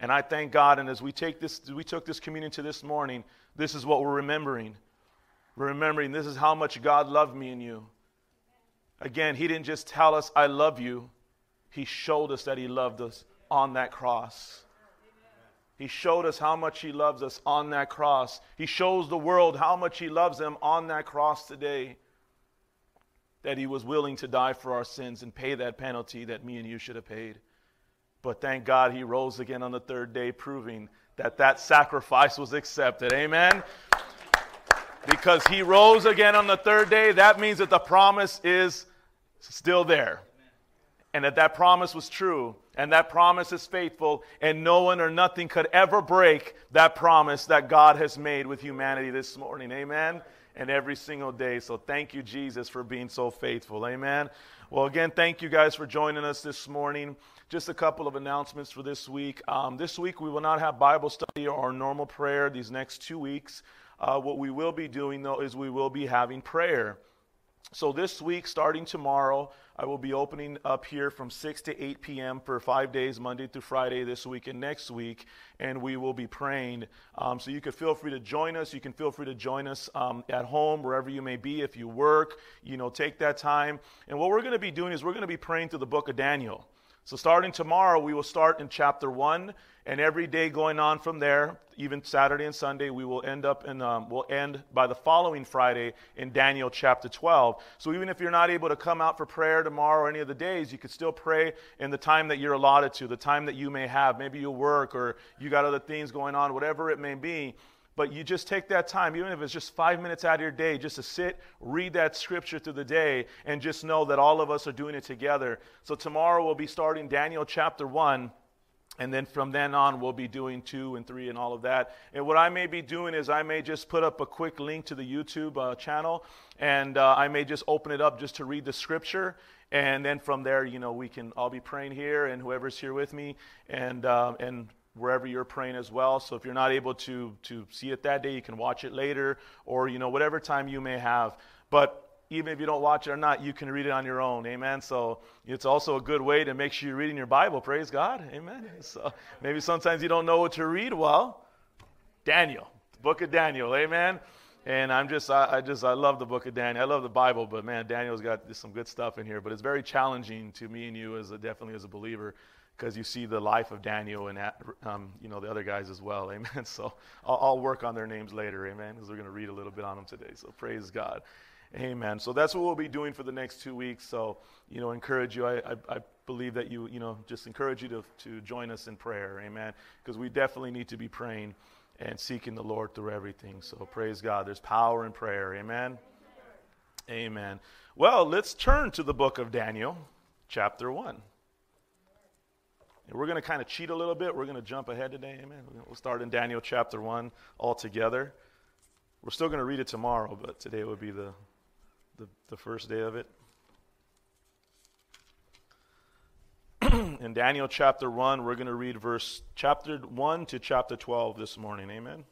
And I thank God. And as we take this, we took this communion to this morning, this is what we're remembering. We're remembering this is how much God loved me and you. Again, He didn't just tell us, I love you. He showed us that He loved us on that cross. He showed us how much He loves us on that cross. He shows the world how much He loves them on that cross today. That He was willing to die for our sins and pay that penalty that me and you should have paid. But thank God he rose again on the third day, proving that that sacrifice was accepted. Amen. Because he rose again on the third day, that means that the promise is still there. and that that promise was true and that promise is faithful and no one or nothing could ever break that promise that god has made with humanity this morning. Amen? And every single day. So thank you jesus for being so faithful. Amen? Well again thank you guys for joining us this morning. Just a couple of announcements for this week. Um, this week we will not have bible study or normal prayer these next two weeks. Uh, what we will be doing though is we will be having prayer so this week starting tomorrow I will be opening up here from 6 to 8 p.m. for five days, Monday through Friday, this week and next week, and we will be praying. Um, so you can feel free to join us. You can feel free to join us um, at home, wherever you may be. If you work, you know, take that time. And what we're going to be doing is we're going to be praying through the book of Daniel. So starting tomorrow, we will start in chapter 1 and every day going on from there, even Saturday and Sunday, we will end up in, um, we'll end by the following Friday in Daniel chapter 12. So even if you're not able to come out for prayer tomorrow or any of the days, you could still pray in the time that you're allotted to, the time that you may have. Maybe you work or you got other things going on, whatever it may be. But you just take that time, even if it's just five minutes out of your day, just to sit, read that scripture through the day, and just know that all of us are doing it together. So tomorrow we'll be starting Daniel chapter 1. And then from then on, we'll be doing two and three and all of that. And what I may be doing is I may just put up a quick link to the YouTube uh, channel, and uh, I may just open it up just to read the scripture. And then from there, you know, we can all be praying here, and whoever's here with me, and uh, and wherever you're praying as well. So if you're not able to to see it that day, you can watch it later, or you know, whatever time you may have. But even if you don't watch it or not, you can read it on your own. Amen. So it's also a good way to make sure you're reading your Bible. Praise God. Amen. So maybe sometimes you don't know what to read. Well, Daniel, the book of Daniel. Amen. And I'm just, I, I, just, I love the book of Daniel. I love the Bible, but man, Daniel's got some good stuff in here. But it's very challenging to me and you as a, definitely as a believer because you see the life of Daniel and um, you know the other guys as well. Amen. So I'll, I'll work on their names later. Amen. Because we're going to read a little bit on them today. So praise God. Amen. So that's what we'll be doing for the next two weeks. So, you know, encourage you. I, I, I believe that you, you know, just encourage you to, to join us in prayer. Amen. Because we definitely need to be praying and seeking the Lord through everything. So praise God. There's power in prayer. Amen. Amen. Well, let's turn to the book of Daniel, chapter 1. And we're going to kind of cheat a little bit. We're going to jump ahead today. Amen. We'll start in Daniel chapter 1 all together. We're still going to read it tomorrow, but today would be the, the, the first day of it. In Daniel chapter 1, we're going to read verse chapter 1 to chapter 12 this morning. Amen.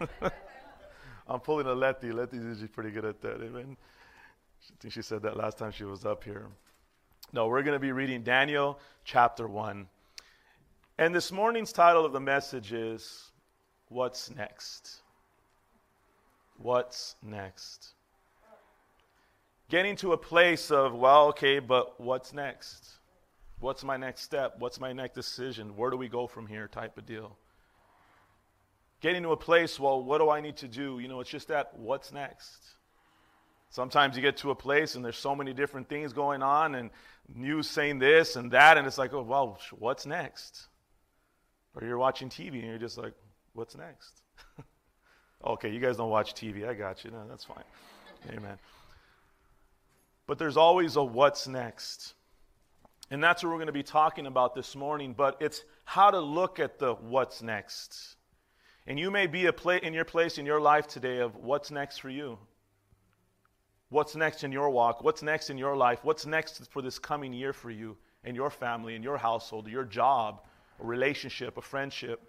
I'm pulling a Letty. Letty's usually pretty good at that. Amen. I think she said that last time she was up here. No, we're going to be reading Daniel chapter 1. And this morning's title of the message is What's Next? What's next? Getting to a place of, well, okay, but what's next? What's my next step? What's my next decision? Where do we go from here type of deal? Getting to a place, well, what do I need to do? You know, it's just that, what's next? Sometimes you get to a place and there's so many different things going on and news saying this and that, and it's like, oh, well, what's next? Or you're watching TV and you're just like, what's next? Okay, you guys don't watch TV. I got you. No, that's fine. Amen. But there's always a what's next. And that's what we're going to be talking about this morning, but it's how to look at the what's next. And you may be a pla- in your place in your life today of what's next for you. What's next in your walk? What's next in your life? What's next for this coming year for you and your family and your household, your job, a relationship, a friendship,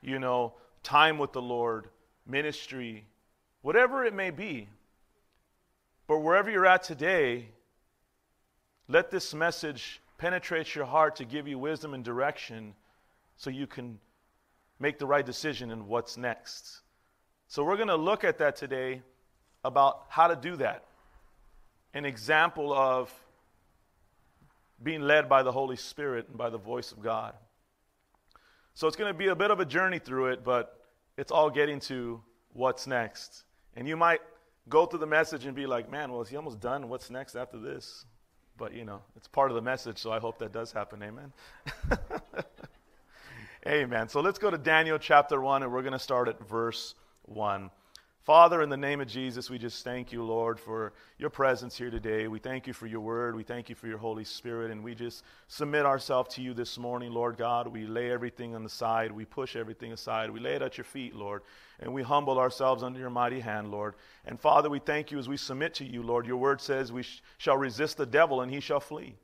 you know, time with the Lord, ministry, whatever it may be. But wherever you're at today, let this message penetrate your heart to give you wisdom and direction so you can make the right decision in what's next. So, we're going to look at that today about how to do that. An example of being led by the Holy Spirit and by the voice of God. So, it's going to be a bit of a journey through it, but it's all getting to what's next. And you might go through the message and be like, man, well, is he almost done? What's next after this? But, you know, it's part of the message, so I hope that does happen. Amen. Amen. So let's go to Daniel chapter 1, and we're going to start at verse 1. Father, in the name of Jesus, we just thank you, Lord, for your presence here today. We thank you for your word. We thank you for your Holy Spirit. And we just submit ourselves to you this morning, Lord God. We lay everything on the side. We push everything aside. We lay it at your feet, Lord. And we humble ourselves under your mighty hand, Lord. And Father, we thank you as we submit to you, Lord. Your word says we sh- shall resist the devil and he shall flee.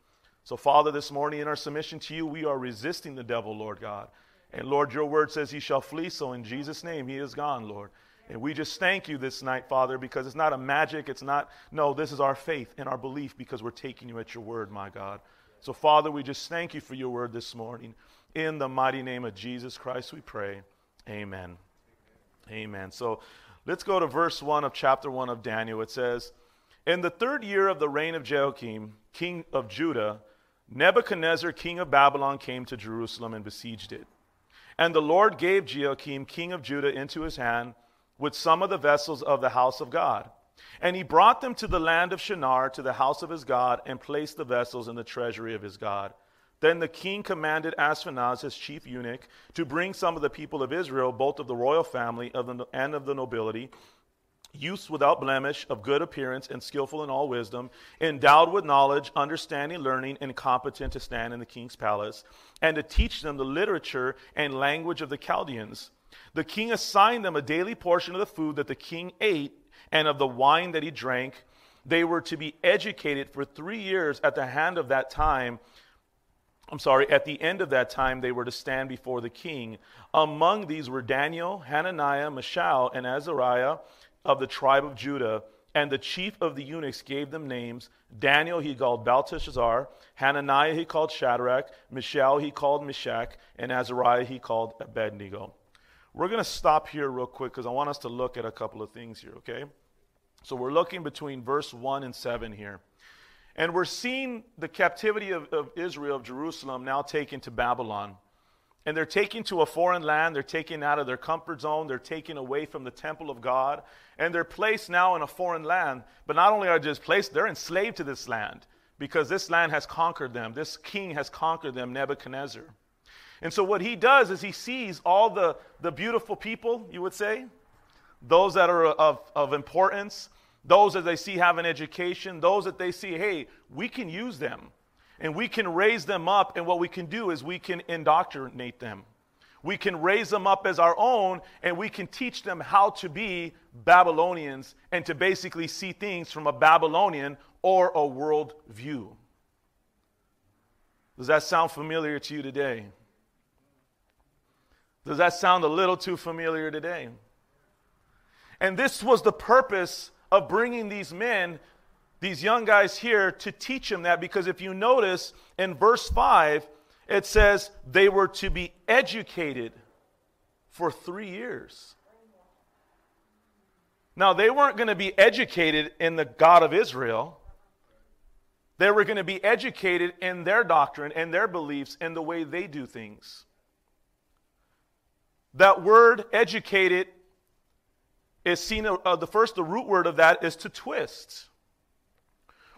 So, Father, this morning in our submission to you, we are resisting the devil, Lord God. And Lord, your word says he shall flee. So, in Jesus' name, he is gone, Lord. And we just thank you this night, Father, because it's not a magic. It's not, no, this is our faith and our belief because we're taking you at your word, my God. So, Father, we just thank you for your word this morning. In the mighty name of Jesus Christ, we pray. Amen. Amen. So, let's go to verse 1 of chapter 1 of Daniel. It says, In the third year of the reign of Jehoiakim, king of Judah, Nebuchadnezzar, king of Babylon, came to Jerusalem and besieged it. And the Lord gave Jehoiakim, king of Judah, into his hand with some of the vessels of the house of God. And he brought them to the land of Shinar, to the house of his God, and placed the vessels in the treasury of his God. Then the king commanded Ashpenaz, his chief eunuch, to bring some of the people of Israel, both of the royal family and of the nobility, youths without blemish, of good appearance, and skillful in all wisdom, endowed with knowledge, understanding, learning, and competent to stand in the king's palace, and to teach them the literature and language of the Chaldeans. The king assigned them a daily portion of the food that the king ate and of the wine that he drank. They were to be educated for three years at the hand of that time. I'm sorry, at the end of that time, they were to stand before the king. Among these were Daniel, Hananiah, Mishael, and Azariah of the tribe of Judah. And the chief of the eunuchs gave them names. Daniel he called Belteshazzar, Hananiah he called Shadrach, Mishael he called Meshach, and Azariah he called Abednego. We're going to stop here real quick because I want us to look at a couple of things here, okay? So we're looking between verse 1 and 7 here. And we're seeing the captivity of, of Israel, of Jerusalem, now taken to Babylon. And they're taken to a foreign land. They're taken out of their comfort zone. They're taken away from the temple of God. And they're placed now in a foreign land. But not only are they just placed, they're enslaved to this land because this land has conquered them. This king has conquered them, Nebuchadnezzar. And so what he does is he sees all the, the beautiful people, you would say, those that are of, of importance, those that they see have an education, those that they see, hey, we can use them and we can raise them up. And what we can do is we can indoctrinate them. We can raise them up as our own and we can teach them how to be Babylonians and to basically see things from a Babylonian or a world view. Does that sound familiar to you today? Does that sound a little too familiar today? And this was the purpose of bringing these men, these young guys here, to teach them that. Because if you notice in verse 5, it says they were to be educated for three years. Now, they weren't going to be educated in the God of Israel. They were going to be educated in their doctrine and their beliefs and the way they do things. That word educated is seen, uh, the first, the root word of that is to twist.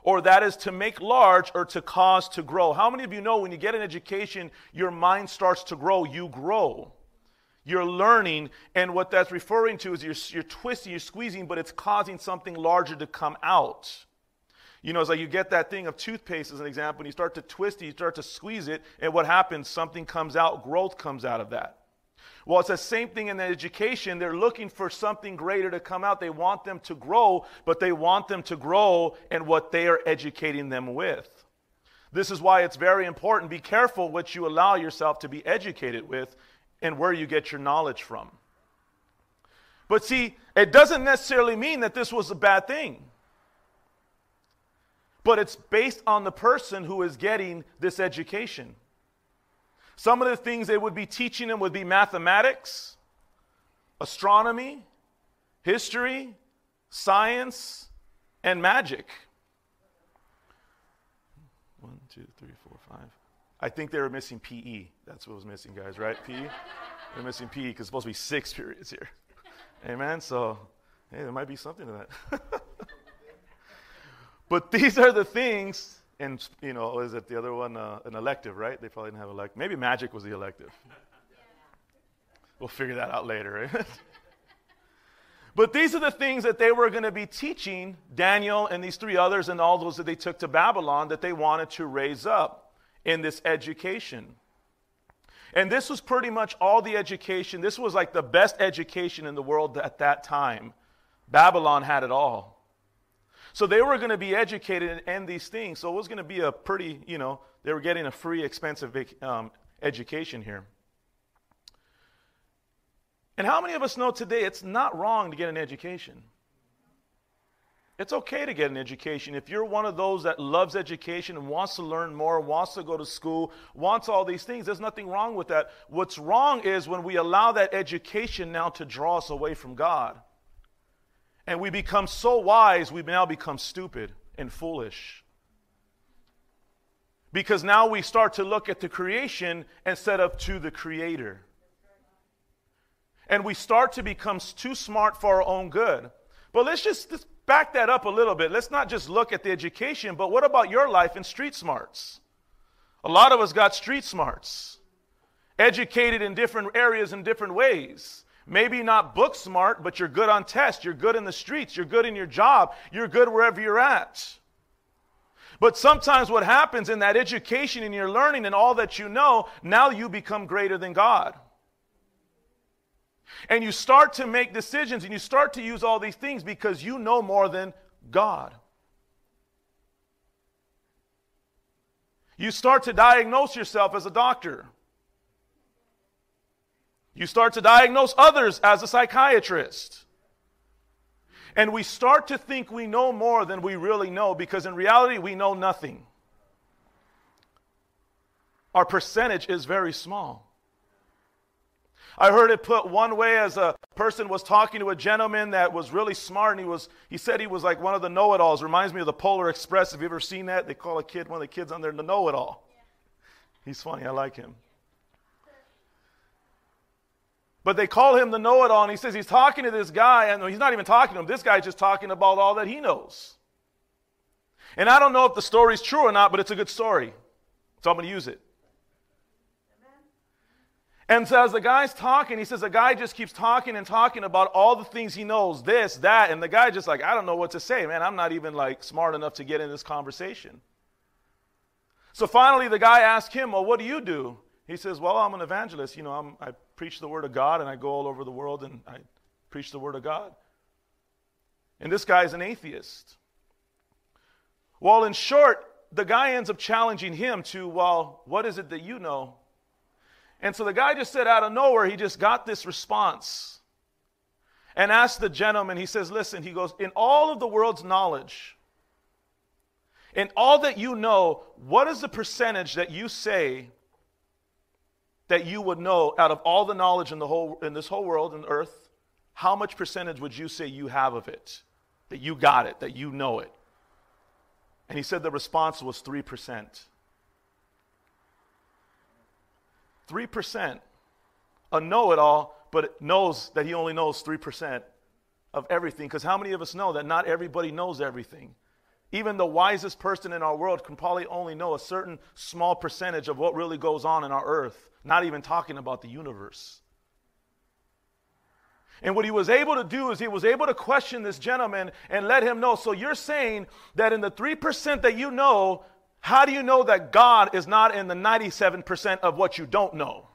Or that is to make large or to cause to grow. How many of you know when you get an education, your mind starts to grow? You grow. You're learning, and what that's referring to is you're, you're twisting, you're squeezing, but it's causing something larger to come out. You know, it's like you get that thing of toothpaste as an example, and you start to twist it, you start to squeeze it, and what happens? Something comes out, growth comes out of that. Well, it's the same thing in education. They're looking for something greater to come out. They want them to grow, but they want them to grow in what they are educating them with. This is why it's very important. Be careful what you allow yourself to be educated with and where you get your knowledge from. But see, it doesn't necessarily mean that this was a bad thing. But it's based on the person who is getting this education. Some of the things they would be teaching them would be mathematics, astronomy, history, science, and magic. One, two, three, four, five. I think they were missing PE. That's what was missing, guys, right? PE? They're missing PE because it's supposed to be six periods here. Amen? So, hey, there might be something to that. but these are the things and you know, was it the other one uh, an elective, right? They probably didn't have elective. Maybe magic was the elective. We'll figure that out later. Right? But these are the things that they were going to be teaching Daniel and these three others and all those that they took to Babylon that they wanted to raise up in this education. And this was pretty much all the education. This was like the best education in the world at that time. Babylon had it all. So they were going to be educated in these things. So it was going to be a pretty, you know, they were getting a free, expensive um, education here. And how many of us know today it's not wrong to get an education? It's okay to get an education. If you're one of those that loves education and wants to learn more, wants to go to school, wants all these things, there's nothing wrong with that. What's wrong is when we allow that education now to draw us away from God. And we become so wise, we now become stupid and foolish. Because now we start to look at the creation instead of to the creator. And we start to become too smart for our own good. But let's just, just back that up a little bit. Let's not just look at the education, but what about your life and street smarts? A lot of us got street smarts, educated in different areas in different ways. Maybe not book smart, but you're good on tests, you're good in the streets, you're good in your job, you're good wherever you're at. But sometimes what happens in that education and your learning and all that you know, now you become greater than God. And you start to make decisions and you start to use all these things because you know more than God. You start to diagnose yourself as a doctor. You start to diagnose others as a psychiatrist. And we start to think we know more than we really know because in reality we know nothing. Our percentage is very small. I heard it put one way as a person was talking to a gentleman that was really smart, and he was he said he was like one of the know-it-alls. Reminds me of the Polar Express. Have you ever seen that? They call a kid one of the kids on there the know-it-all. He's funny. I like him. But they call him the know-it-all, and he says he's talking to this guy, and he's not even talking to him. This guy's just talking about all that he knows. And I don't know if the story's true or not, but it's a good story. So I'm going to use it. And so as the guy's talking, he says the guy just keeps talking and talking about all the things he knows, this, that, and the guy just like, I don't know what to say, man. I'm not even like smart enough to get in this conversation. So finally the guy asked him, Well, what do you do? He says, Well, I'm an evangelist. You know, I'm, I preach the word of God and I go all over the world and I preach the word of God. And this guy's an atheist. Well, in short, the guy ends up challenging him to, Well, what is it that you know? And so the guy just said out of nowhere, he just got this response and asked the gentleman, he says, Listen, he goes, In all of the world's knowledge, in all that you know, what is the percentage that you say that you would know out of all the knowledge in, the whole, in this whole world and earth? How much percentage would you say you have of it? That you got it, that you know it? And he said the response was 3%. 3%, a know it all, but knows that he only knows 3% of everything. Because how many of us know that not everybody knows everything? Even the wisest person in our world can probably only know a certain small percentage of what really goes on in our earth, not even talking about the universe. And what he was able to do is he was able to question this gentleman and let him know. So you're saying that in the 3% that you know, how do you know that God is not in the 97% of what you don't know?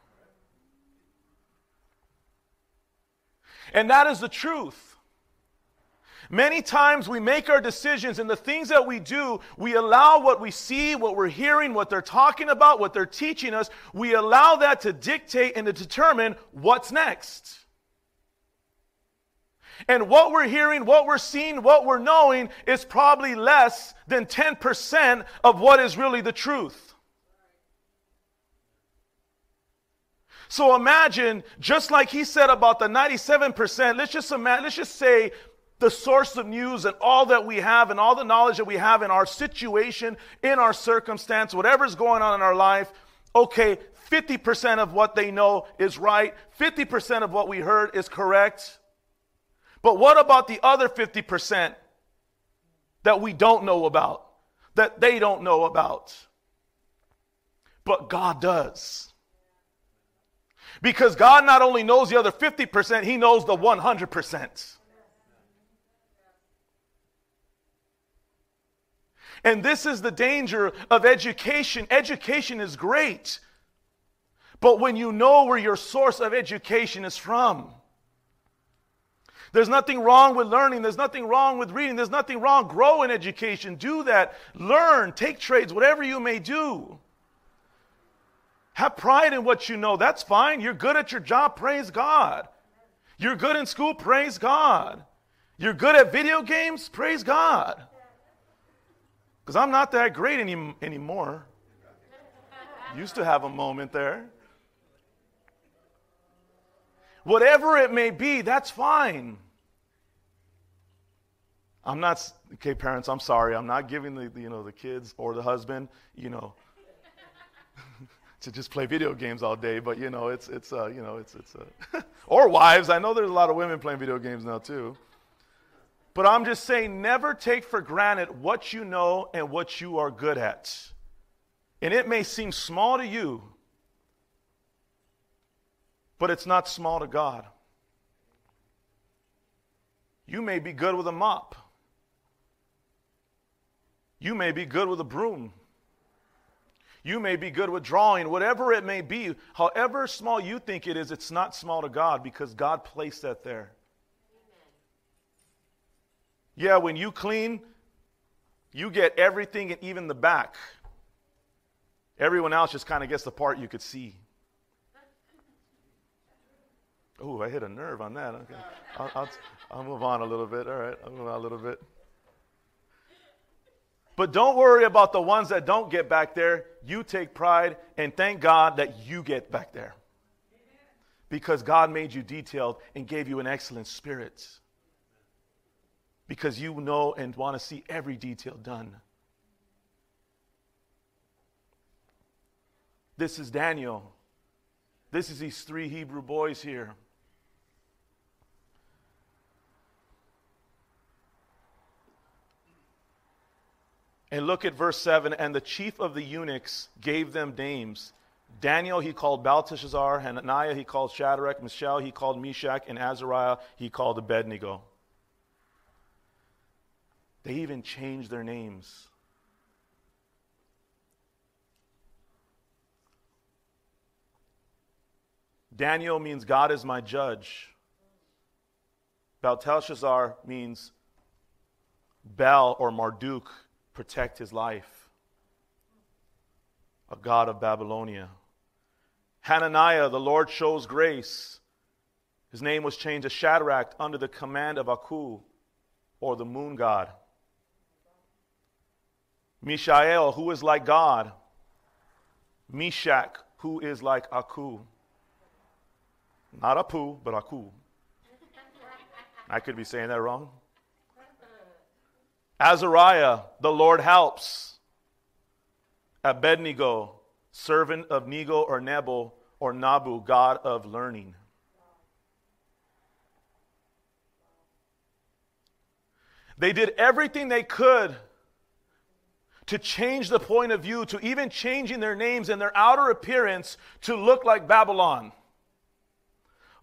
And that is the truth. Many times we make our decisions and the things that we do, we allow what we see, what we're hearing, what they're talking about, what they're teaching us, we allow that to dictate and to determine what's next. And what we're hearing, what we're seeing, what we're knowing is probably less than 10% of what is really the truth. So imagine, just like he said about the 97%, let's just imagine, let's just say the source of news and all that we have and all the knowledge that we have in our situation, in our circumstance, whatever's going on in our life, okay, 50% of what they know is right, 50% of what we heard is correct. But what about the other 50% that we don't know about, that they don't know about? But God does. Because God not only knows the other 50%, He knows the 100%. And this is the danger of education. Education is great, but when you know where your source of education is from, there's nothing wrong with learning. There's nothing wrong with reading. There's nothing wrong. Grow in education. Do that. Learn. Take trades, whatever you may do. Have pride in what you know. That's fine. You're good at your job. Praise God. You're good in school. Praise God. You're good at video games. Praise God. Because I'm not that great any, anymore. Used to have a moment there. Whatever it may be, that's fine. I'm not okay, parents. I'm sorry. I'm not giving the you know the kids or the husband you know to just play video games all day. But you know it's it's uh, you know it's it's uh, or wives. I know there's a lot of women playing video games now too. But I'm just saying, never take for granted what you know and what you are good at. And it may seem small to you, but it's not small to God. You may be good with a mop. You may be good with a broom. You may be good with drawing, whatever it may be. However small you think it is, it's not small to God because God placed that there. Yeah, when you clean, you get everything and even the back. Everyone else just kind of gets the part you could see. Oh, I hit a nerve on that. Okay. I'll, I'll, I'll move on a little bit. All right, I'll move on a little bit. But don't worry about the ones that don't get back there. You take pride and thank God that you get back there. Because God made you detailed and gave you an excellent spirit. Because you know and want to see every detail done. This is Daniel. This is these three Hebrew boys here. And look at verse 7 and the chief of the eunuchs gave them names. Daniel he called Belteshazzar, Hananiah he called Shadrach, Mishael he called Meshach, and Azariah he called Abednego. They even changed their names. Daniel means God is my judge. Belteshazzar means Bel or Marduk protect his life. A God of Babylonia. Hananiah, the Lord shows grace. His name was changed to Shadrach under the command of Aku, or the moon god. Mishael, who is like God. Meshach, who is like Aku. Not Apu, but Aku. I could be saying that wrong. Azariah, the Lord helps. Abednego, servant of Nego or Nebo or Nabu, God of learning. They did everything they could to change the point of view, to even changing their names and their outer appearance to look like Babylon.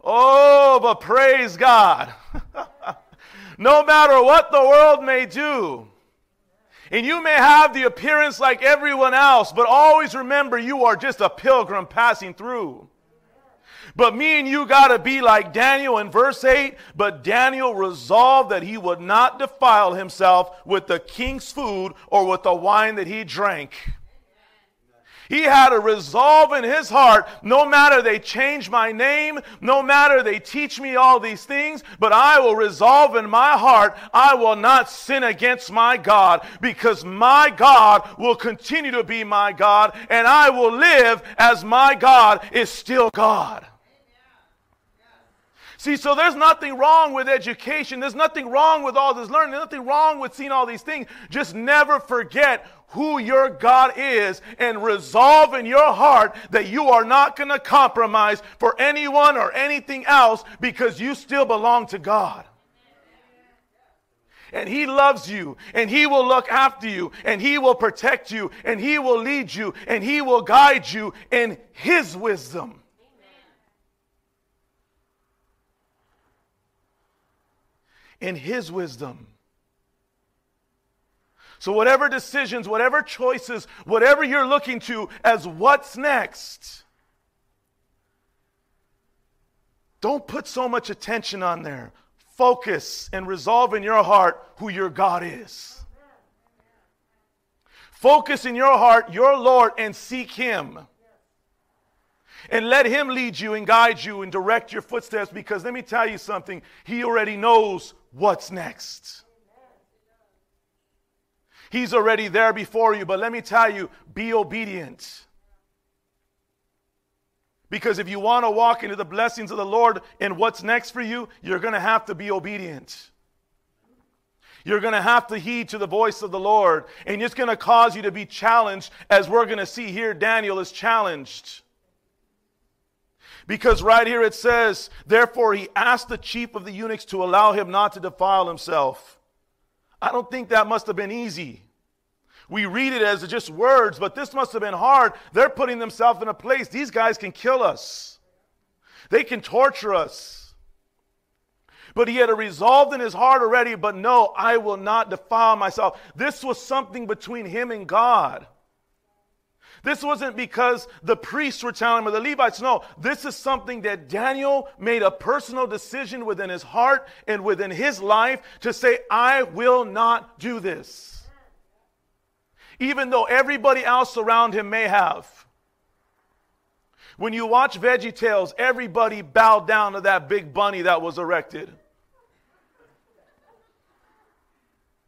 Oh, but praise God. no matter what the world may do. And you may have the appearance like everyone else, but always remember you are just a pilgrim passing through. But me and you got to be like Daniel in verse 8. But Daniel resolved that he would not defile himself with the king's food or with the wine that he drank. He had a resolve in his heart no matter they change my name, no matter they teach me all these things, but I will resolve in my heart I will not sin against my God because my God will continue to be my God and I will live as my God is still God. See, so there's nothing wrong with education. There's nothing wrong with all this learning. There's nothing wrong with seeing all these things. Just never forget who your God is and resolve in your heart that you are not going to compromise for anyone or anything else because you still belong to God. And He loves you, and He will look after you, and He will protect you, and He will lead you, and He will guide you in His wisdom. In His wisdom. So, whatever decisions, whatever choices, whatever you're looking to as what's next, don't put so much attention on there. Focus and resolve in your heart who your God is. Focus in your heart your Lord and seek Him. And let Him lead you and guide you and direct your footsteps because let me tell you something, He already knows what's next. He's already there before you, but let me tell you, be obedient. Because if you want to walk into the blessings of the Lord and what's next for you, you're going to have to be obedient. You're going to have to heed to the voice of the Lord, and it's going to cause you to be challenged, as we're going to see here. Daniel is challenged. Because right here it says, Therefore he asked the chief of the eunuchs to allow him not to defile himself. I don't think that must have been easy. We read it as just words, but this must have been hard. They're putting themselves in a place. These guys can kill us, they can torture us. But he had a resolved in his heart already, but no, I will not defile myself. This was something between him and God. This wasn't because the priests were telling him or the Levites. No, this is something that Daniel made a personal decision within his heart and within his life to say, I will not do this. Even though everybody else around him may have. When you watch Veggie Tales, everybody bowed down to that big bunny that was erected.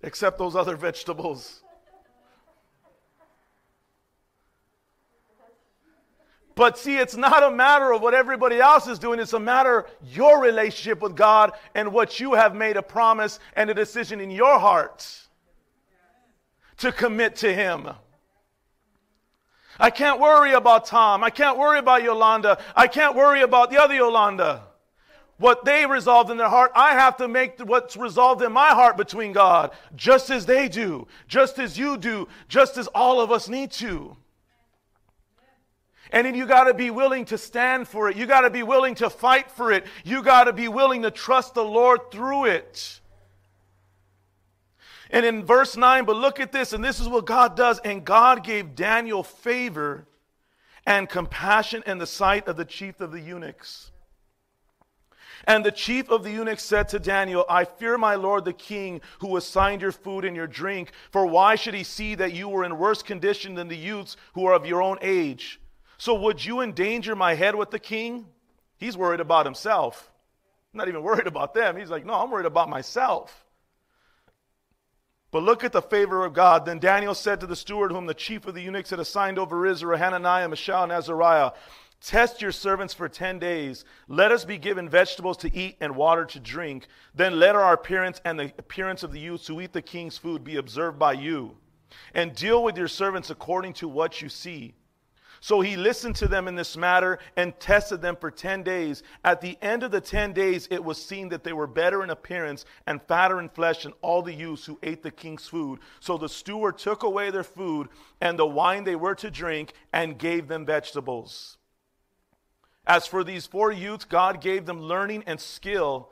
Except those other vegetables. But see, it's not a matter of what everybody else is doing. It's a matter your relationship with God and what you have made a promise and a decision in your heart to commit to Him. I can't worry about Tom. I can't worry about Yolanda. I can't worry about the other Yolanda. What they resolved in their heart, I have to make what's resolved in my heart between God, just as they do, just as you do, just as all of us need to. And then you got to be willing to stand for it. You got to be willing to fight for it. You got to be willing to trust the Lord through it. And in verse 9, but look at this, and this is what God does. And God gave Daniel favor and compassion in the sight of the chief of the eunuchs. And the chief of the eunuchs said to Daniel, I fear my lord the king, who assigned your food and your drink. For why should he see that you were in worse condition than the youths who are of your own age? So would you endanger my head with the king? He's worried about himself. not even worried about them. He's like, no, I'm worried about myself. But look at the favor of God. Then Daniel said to the steward, whom the chief of the eunuchs had assigned over Israel, Hananiah, Mishael, and Azariah, Test your servants for 10 days. Let us be given vegetables to eat and water to drink. Then let our appearance and the appearance of the youths who eat the king's food be observed by you. And deal with your servants according to what you see. So he listened to them in this matter and tested them for 10 days. At the end of the 10 days, it was seen that they were better in appearance and fatter in flesh than all the youths who ate the king's food. So the steward took away their food and the wine they were to drink and gave them vegetables. As for these four youths, God gave them learning and skill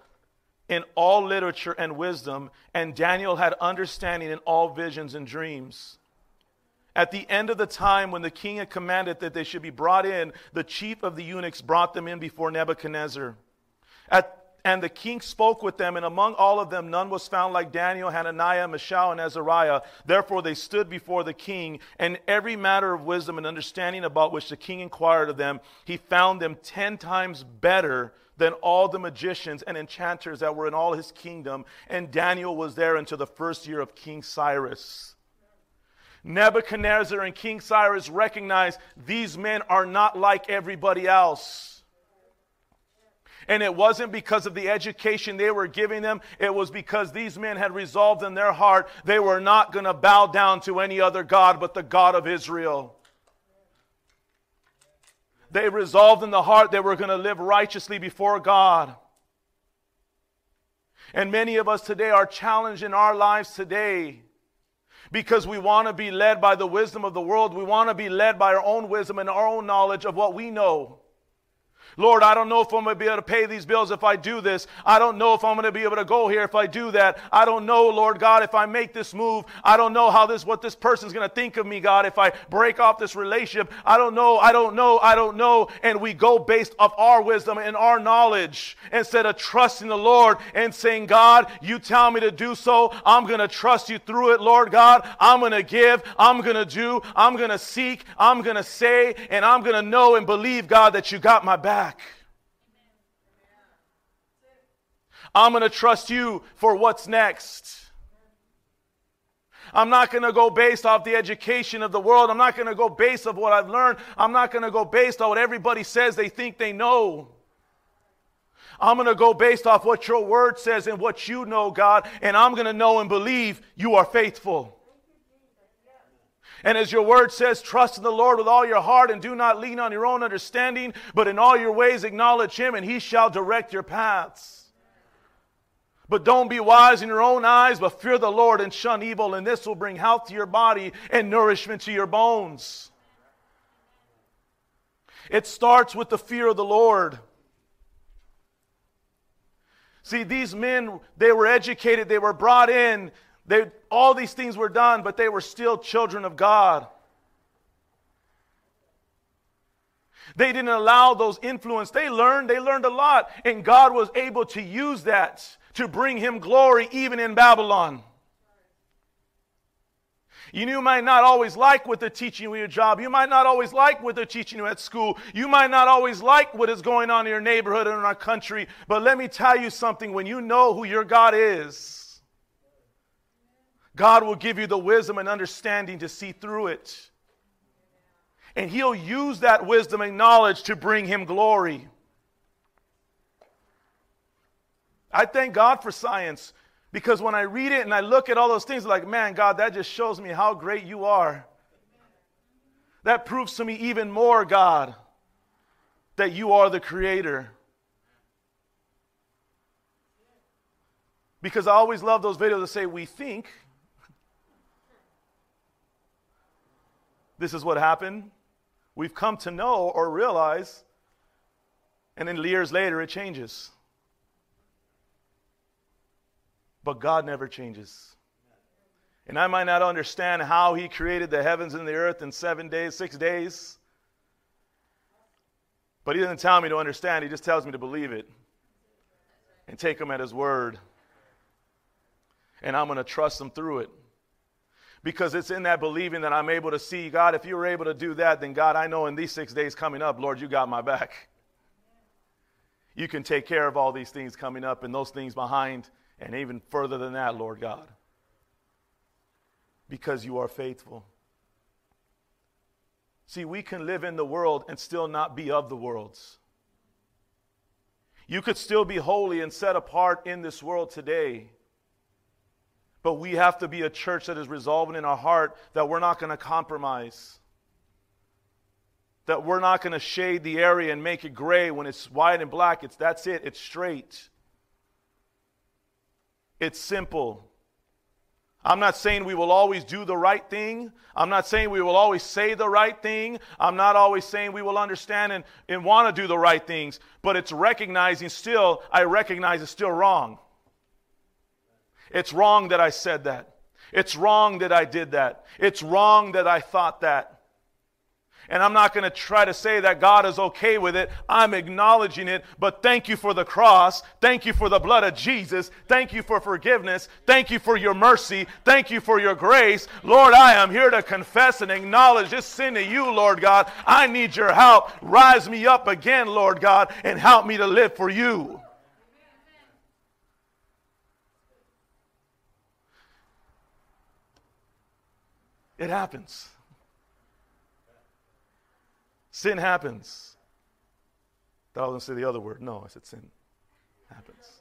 in all literature and wisdom, and Daniel had understanding in all visions and dreams. At the end of the time, when the king had commanded that they should be brought in, the chief of the eunuchs brought them in before Nebuchadnezzar. At, and the king spoke with them, and among all of them none was found like Daniel, Hananiah, Mishael, and Azariah. Therefore they stood before the king, and every matter of wisdom and understanding about which the king inquired of them, he found them ten times better than all the magicians and enchanters that were in all his kingdom. And Daniel was there until the first year of King Cyrus. Nebuchadnezzar and King Cyrus recognized these men are not like everybody else. And it wasn't because of the education they were giving them, it was because these men had resolved in their heart they were not going to bow down to any other God but the God of Israel. They resolved in the heart they were going to live righteously before God. And many of us today are challenged in our lives today because we want to be led by the wisdom of the world. We want to be led by our own wisdom and our own knowledge of what we know. Lord, I don't know if I'm going to be able to pay these bills if I do this. I don't know if I'm going to be able to go here if I do that. I don't know, Lord God, if I make this move. I don't know how this, what this person's going to think of me, God, if I break off this relationship. I don't know, I don't know, I don't know. And we go based off our wisdom and our knowledge instead of trusting the Lord and saying, God, you tell me to do so. I'm going to trust you through it, Lord God. I'm going to give. I'm going to do. I'm going to seek. I'm going to say. And I'm going to know and believe, God, that you got my back. I'm going to trust you for what's next. I'm not going to go based off the education of the world. I'm not going to go based off what I've learned. I'm not going to go based on what everybody says they think they know. I'm going to go based off what your word says and what you know, God, and I'm going to know and believe you are faithful. And as your word says, trust in the Lord with all your heart and do not lean on your own understanding, but in all your ways acknowledge him and he shall direct your paths. But don't be wise in your own eyes, but fear the Lord and shun evil, and this will bring health to your body and nourishment to your bones. It starts with the fear of the Lord. See, these men, they were educated, they were brought in, they, all these things were done, but they were still children of God. They didn't allow those influence. They learned, they learned a lot, and God was able to use that to bring him glory even in Babylon. You might not always like what they're teaching you at your job. You might not always like what they're teaching you at school. You might not always like what is going on in your neighborhood or in our country. But let me tell you something when you know who your God is, God will give you the wisdom and understanding to see through it. And He'll use that wisdom and knowledge to bring Him glory. I thank God for science because when I read it and I look at all those things, like, man, God, that just shows me how great you are. That proves to me even more, God, that you are the creator. Because I always love those videos that say, we think this is what happened. We've come to know or realize, and then years later it changes. But God never changes. And I might not understand how He created the heavens and the earth in seven days, six days. But He doesn't tell me to understand, He just tells me to believe it and take Him at His word. And I'm going to trust Him through it. Because it's in that believing that I'm able to see, God, if you were able to do that, then God, I know in these six days coming up, Lord, you got my back. You can take care of all these things coming up and those things behind and even further than that, Lord God, because you are faithful. See, we can live in the world and still not be of the worlds. You could still be holy and set apart in this world today. But we have to be a church that is resolving in our heart that we're not going to compromise. That we're not going to shade the area and make it gray when it's white and black. It's that's it, it's straight. It's simple. I'm not saying we will always do the right thing. I'm not saying we will always say the right thing. I'm not always saying we will understand and, and want to do the right things. But it's recognizing still, I recognize it's still wrong. It's wrong that I said that. It's wrong that I did that. It's wrong that I thought that. And I'm not going to try to say that God is okay with it. I'm acknowledging it. But thank you for the cross. Thank you for the blood of Jesus. Thank you for forgiveness. Thank you for your mercy. Thank you for your grace. Lord, I am here to confess and acknowledge this sin to you, Lord God. I need your help. Rise me up again, Lord God, and help me to live for you. It happens. Sin happens. I was say the other word. No, I said sin happens.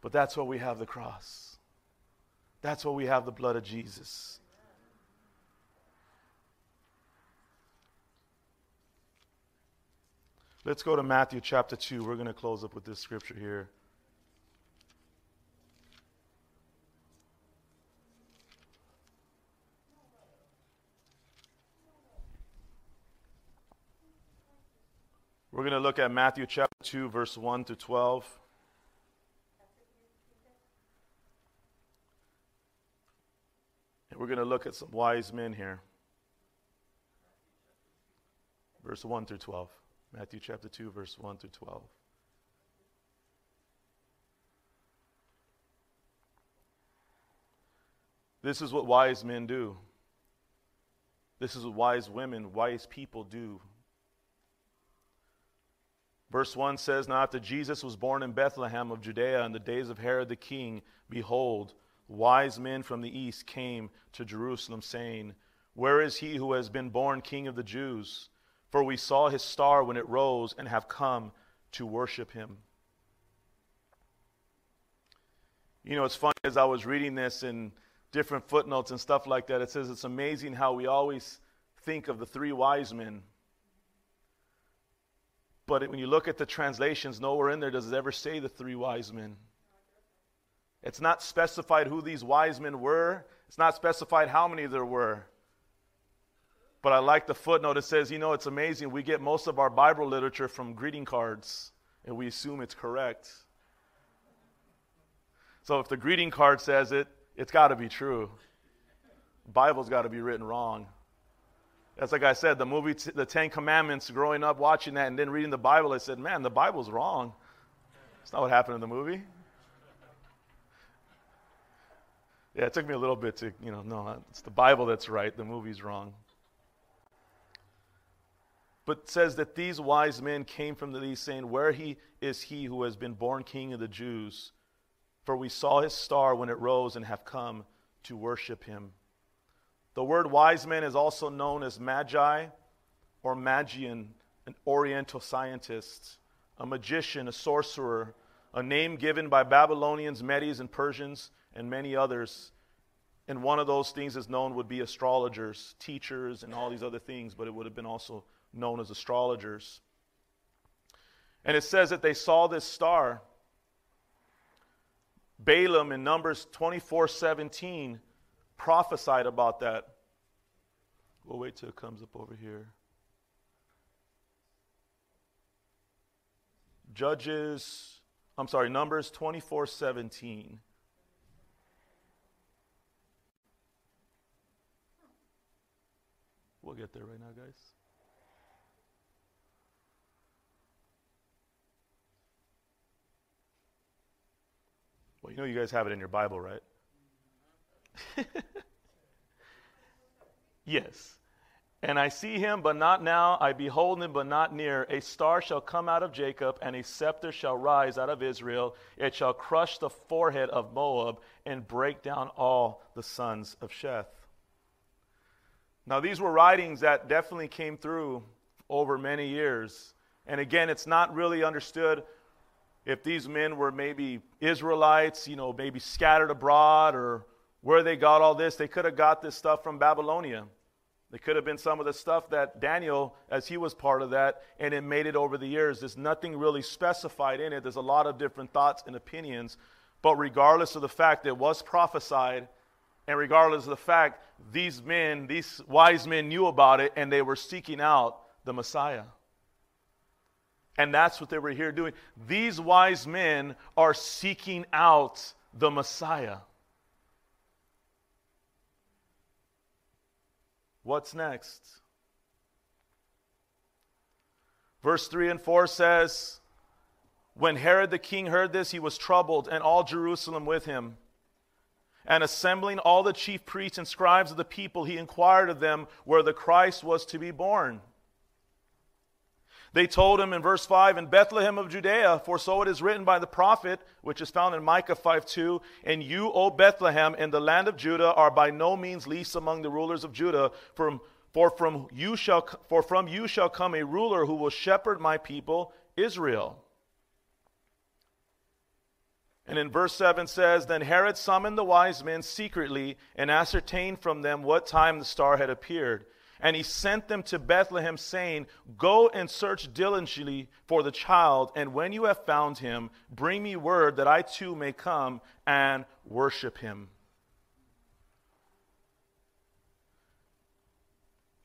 But that's why we have the cross. That's why we have the blood of Jesus. Let's go to Matthew chapter 2. We're going to close up with this scripture here. To look at Matthew chapter 2, verse 1 to 12. And we're going to look at some wise men here. Verse 1 through 12. Matthew chapter 2, verse 1 through 12. This is what wise men do. This is what wise women, wise people do. Verse 1 says, Now after Jesus was born in Bethlehem of Judea in the days of Herod the king, behold, wise men from the east came to Jerusalem, saying, Where is he who has been born king of the Jews? For we saw his star when it rose and have come to worship him. You know, it's funny as I was reading this in different footnotes and stuff like that, it says it's amazing how we always think of the three wise men but when you look at the translations, nowhere in there does it ever say the three wise men. It's not specified who these wise men were, it's not specified how many there were. But I like the footnote. It says, you know, it's amazing. We get most of our Bible literature from greeting cards, and we assume it's correct. So if the greeting card says it, it's got to be true. Bible's got to be written wrong. That's like I said, the movie, The Ten Commandments, growing up watching that and then reading the Bible, I said, man, the Bible's wrong. It's not what happened in the movie. Yeah, it took me a little bit to, you know, no, it's the Bible that's right, the movie's wrong. But says that these wise men came from the east, saying, Where he is he who has been born king of the Jews? For we saw his star when it rose and have come to worship him. The word wise man is also known as magi or magian, an oriental scientist, a magician, a sorcerer, a name given by Babylonians, Medes, and Persians, and many others. And one of those things is known would be astrologers, teachers, and all these other things, but it would have been also known as astrologers. And it says that they saw this star. Balaam in Numbers 24 17 prophesied about that. We'll wait till it comes up over here. Judges, I'm sorry, Numbers 24 17. We'll get there right now, guys. Well, you know you guys have it in your Bible, right? yes. And I see him, but not now. I behold him, but not near. A star shall come out of Jacob, and a scepter shall rise out of Israel. It shall crush the forehead of Moab and break down all the sons of Sheth. Now, these were writings that definitely came through over many years. And again, it's not really understood if these men were maybe Israelites, you know, maybe scattered abroad or where they got all this. They could have got this stuff from Babylonia. They could have been some of the stuff that Daniel, as he was part of that, and it made it over the years. There's nothing really specified in it. There's a lot of different thoughts and opinions. But regardless of the fact that it was prophesied, and regardless of the fact these men, these wise men knew about it and they were seeking out the Messiah. And that's what they were here doing. These wise men are seeking out the Messiah. What's next? Verse 3 and 4 says, When Herod the king heard this, he was troubled, and all Jerusalem with him. And assembling all the chief priests and scribes of the people, he inquired of them where the Christ was to be born. They told him in verse 5 in Bethlehem of Judea, for so it is written by the prophet, which is found in Micah 5 2, and you, O Bethlehem, in the land of Judah, are by no means least among the rulers of Judah, from, for, from you shall, for from you shall come a ruler who will shepherd my people, Israel. And in verse 7 says, Then Herod summoned the wise men secretly and ascertained from them what time the star had appeared. And he sent them to Bethlehem, saying, Go and search diligently for the child, and when you have found him, bring me word that I too may come and worship him.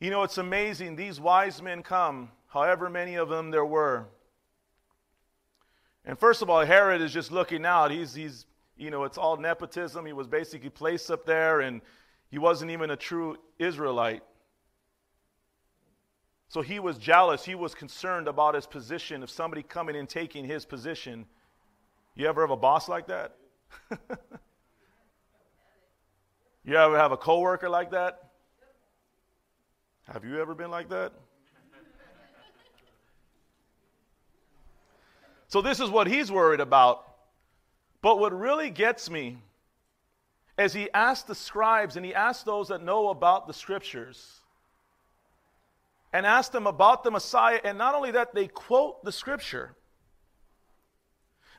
You know, it's amazing. These wise men come, however many of them there were, And first of all, Herod is just looking out. He's, he's, you know, it's all nepotism. He was basically placed up there, and he wasn't even a true Israelite. So he was jealous. He was concerned about his position of somebody coming and taking his position. You ever have a boss like that? you ever have a coworker like that? Have you ever been like that? So this is what he's worried about. But what really gets me as he asked the scribes and he asked those that know about the scriptures and asked them about the Messiah, and not only that, they quote the scripture.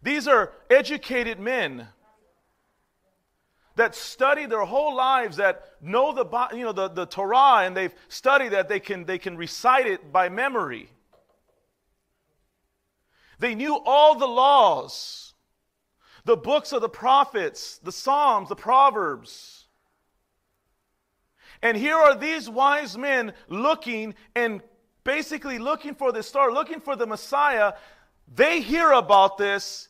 These are educated men that study their whole lives, that know the, you know, the, the Torah, and they've studied that they can, they can recite it by memory. They knew all the laws the books of the prophets, the Psalms, the Proverbs. And here are these wise men looking and basically looking for the star, looking for the Messiah. They hear about this,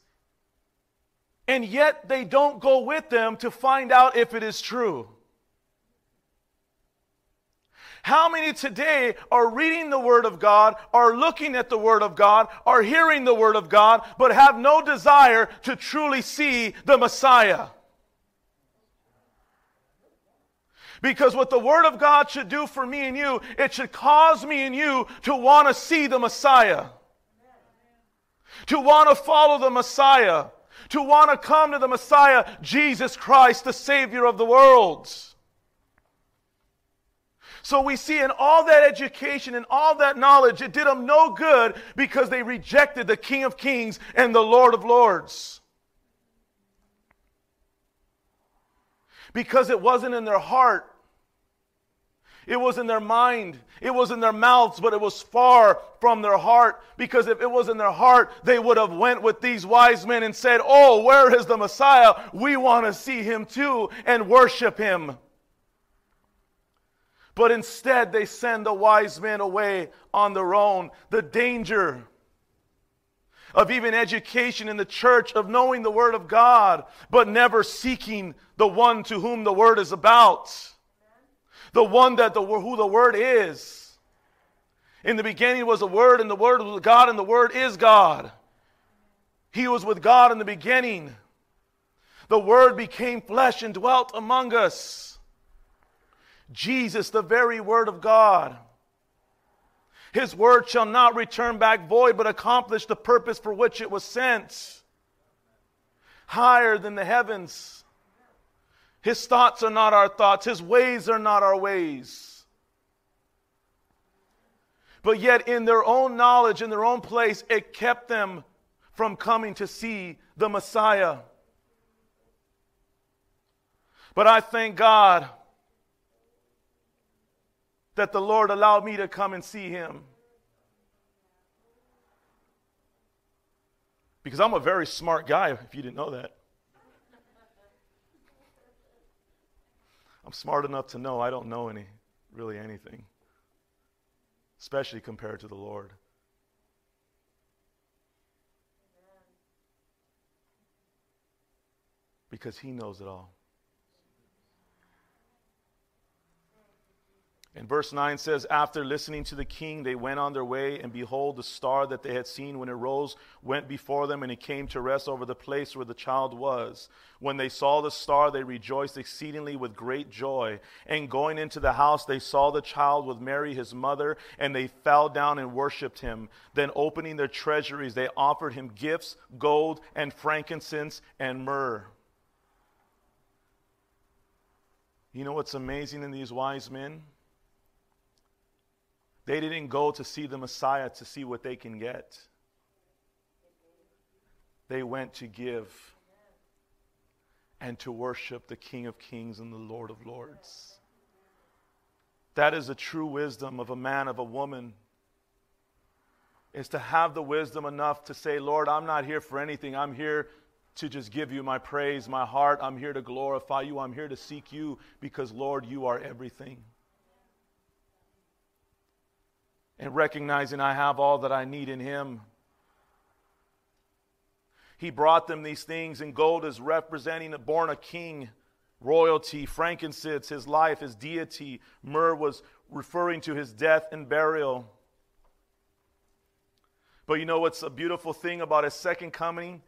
and yet they don't go with them to find out if it is true. How many today are reading the Word of God, are looking at the Word of God, are hearing the Word of God, but have no desire to truly see the Messiah? Because what the Word of God should do for me and you, it should cause me and you to want to see the Messiah, to want to follow the Messiah, to want to come to the Messiah, Jesus Christ, the Savior of the world. So we see in all that education and all that knowledge, it did them no good because they rejected the King of Kings and the Lord of Lords. Because it wasn't in their heart. It was in their mind. It was in their mouths, but it was far from their heart. Because if it was in their heart, they would have went with these wise men and said, "Oh, where is the Messiah? We want to see him too and worship him." But instead, they send the wise men away on their own. The danger of even education in the church, of knowing the Word of God, but never seeking the one to whom the Word is about. The one that the, who the Word is. In the beginning was the Word, and the Word was God, and the Word is God. He was with God in the beginning. The Word became flesh and dwelt among us. Jesus, the very Word of God. His word shall not return back void, but accomplish the purpose for which it was sent. Higher than the heavens. His thoughts are not our thoughts, His ways are not our ways. But yet, in their own knowledge, in their own place, it kept them from coming to see the Messiah. But I thank God that the Lord allowed me to come and see him. Because I'm a very smart guy, if you didn't know that. I'm smart enough to know I don't know any, really anything, especially compared to the Lord. Because He knows it all. And verse 9 says, After listening to the king, they went on their way, and behold, the star that they had seen when it rose went before them, and it came to rest over the place where the child was. When they saw the star, they rejoiced exceedingly with great joy. And going into the house, they saw the child with Mary, his mother, and they fell down and worshipped him. Then, opening their treasuries, they offered him gifts, gold, and frankincense, and myrrh. You know what's amazing in these wise men? They didn't go to see the Messiah to see what they can get. They went to give and to worship the King of Kings and the Lord of Lords. That is the true wisdom of a man, of a woman, is to have the wisdom enough to say, Lord, I'm not here for anything. I'm here to just give you my praise, my heart. I'm here to glorify you. I'm here to seek you because, Lord, you are everything and recognizing I have all that I need in Him. He brought them these things, and gold is representing a born a king, royalty, frankincense, his life, his deity. Myrrh was referring to his death and burial. But you know what's a beautiful thing about his second coming?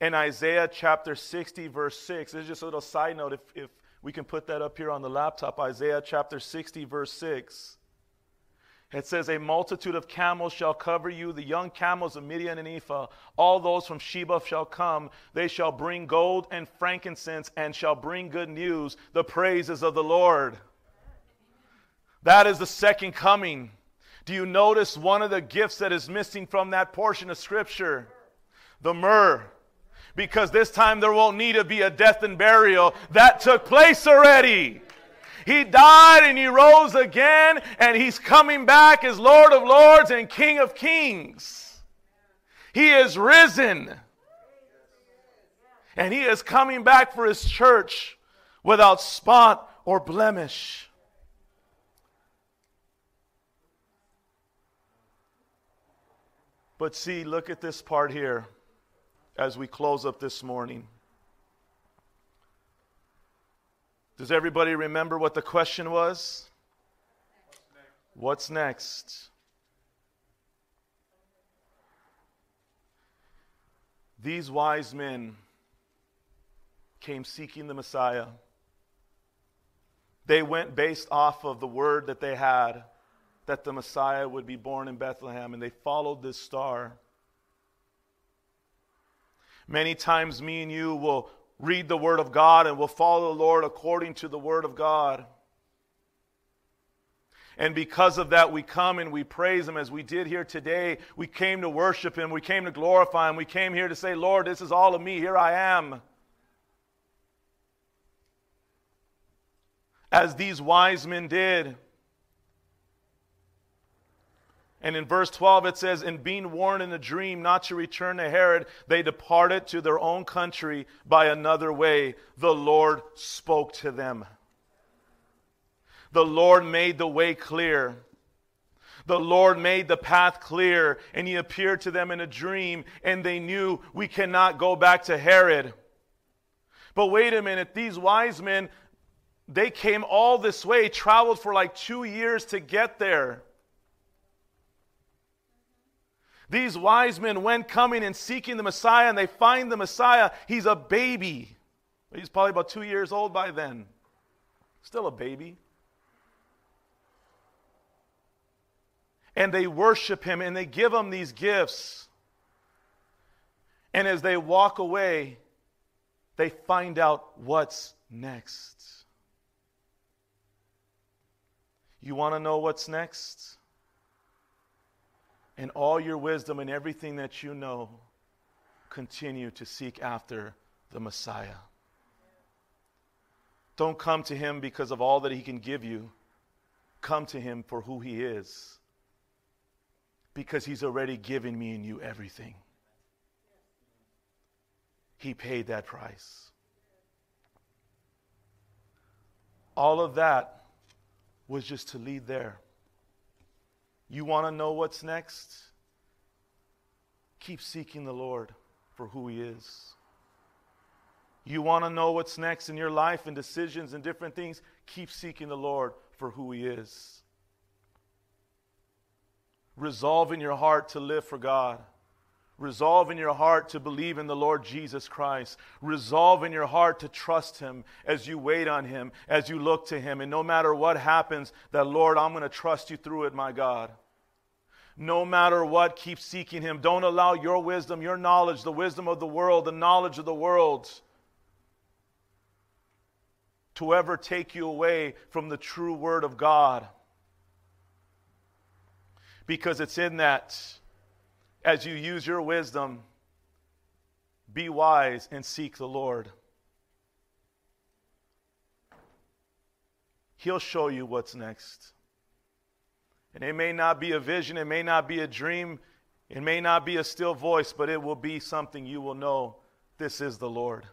In Isaiah chapter 60, verse 6, this is just a little side note. If, if we can put that up here on the laptop, Isaiah chapter 60, verse 6. It says, A multitude of camels shall cover you, the young camels of Midian and Ephah. All those from Sheba shall come. They shall bring gold and frankincense and shall bring good news, the praises of the Lord. That is the second coming. Do you notice one of the gifts that is missing from that portion of Scripture? The myrrh. Because this time there won't need to be a death and burial. That took place already. He died and he rose again, and he's coming back as Lord of Lords and King of Kings. He is risen. And he is coming back for his church without spot or blemish. But see, look at this part here as we close up this morning. Does everybody remember what the question was? What's next? What's next? These wise men came seeking the Messiah. They went based off of the word that they had that the Messiah would be born in Bethlehem, and they followed this star. Many times, me and you will read the Word of God and will follow the Lord according to the Word of God. And because of that, we come and we praise Him as we did here today. We came to worship Him. We came to glorify Him. We came here to say, Lord, this is all of me. Here I am. As these wise men did. And in verse 12 it says, In being warned in a dream not to return to Herod, they departed to their own country by another way. The Lord spoke to them. The Lord made the way clear. The Lord made the path clear, and He appeared to them in a dream, and they knew we cannot go back to Herod. But wait a minute, these wise men, they came all this way, traveled for like two years to get there. These wise men went coming and seeking the Messiah, and they find the Messiah. He's a baby. He's probably about two years old by then. Still a baby. And they worship him and they give him these gifts. And as they walk away, they find out what's next. You want to know what's next? In all your wisdom and everything that you know, continue to seek after the Messiah. Don't come to him because of all that he can give you. Come to him for who he is. Because he's already given me and you everything. He paid that price. All of that was just to lead there. You want to know what's next? Keep seeking the Lord for who He is. You want to know what's next in your life and decisions and different things? Keep seeking the Lord for who He is. Resolve in your heart to live for God. Resolve in your heart to believe in the Lord Jesus Christ. Resolve in your heart to trust Him as you wait on Him, as you look to Him. And no matter what happens, that Lord, I'm going to trust you through it, my God. No matter what, keep seeking Him. Don't allow your wisdom, your knowledge, the wisdom of the world, the knowledge of the world to ever take you away from the true Word of God. Because it's in that as you use your wisdom, be wise and seek the Lord. He'll show you what's next. And it may not be a vision, it may not be a dream, it may not be a still voice, but it will be something you will know this is the Lord.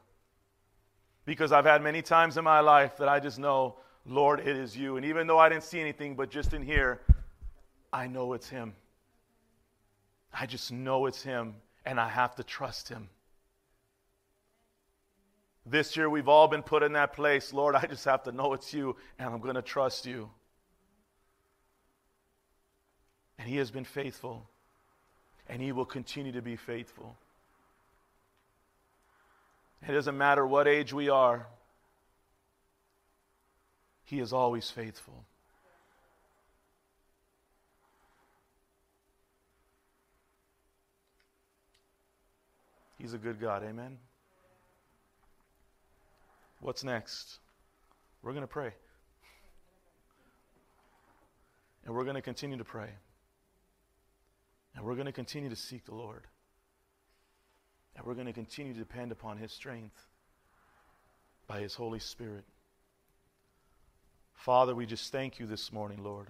Because I've had many times in my life that I just know, Lord, it is you. And even though I didn't see anything, but just in here, I know it's Him. I just know it's Him, and I have to trust Him. This year we've all been put in that place. Lord, I just have to know it's you, and I'm going to trust you. And He has been faithful, and He will continue to be faithful. It doesn't matter what age we are, He is always faithful. He's a good God. Amen. What's next? We're going to pray. And we're going to continue to pray. And we're going to continue to seek the Lord. And we're going to continue to depend upon His strength by His Holy Spirit. Father, we just thank you this morning, Lord.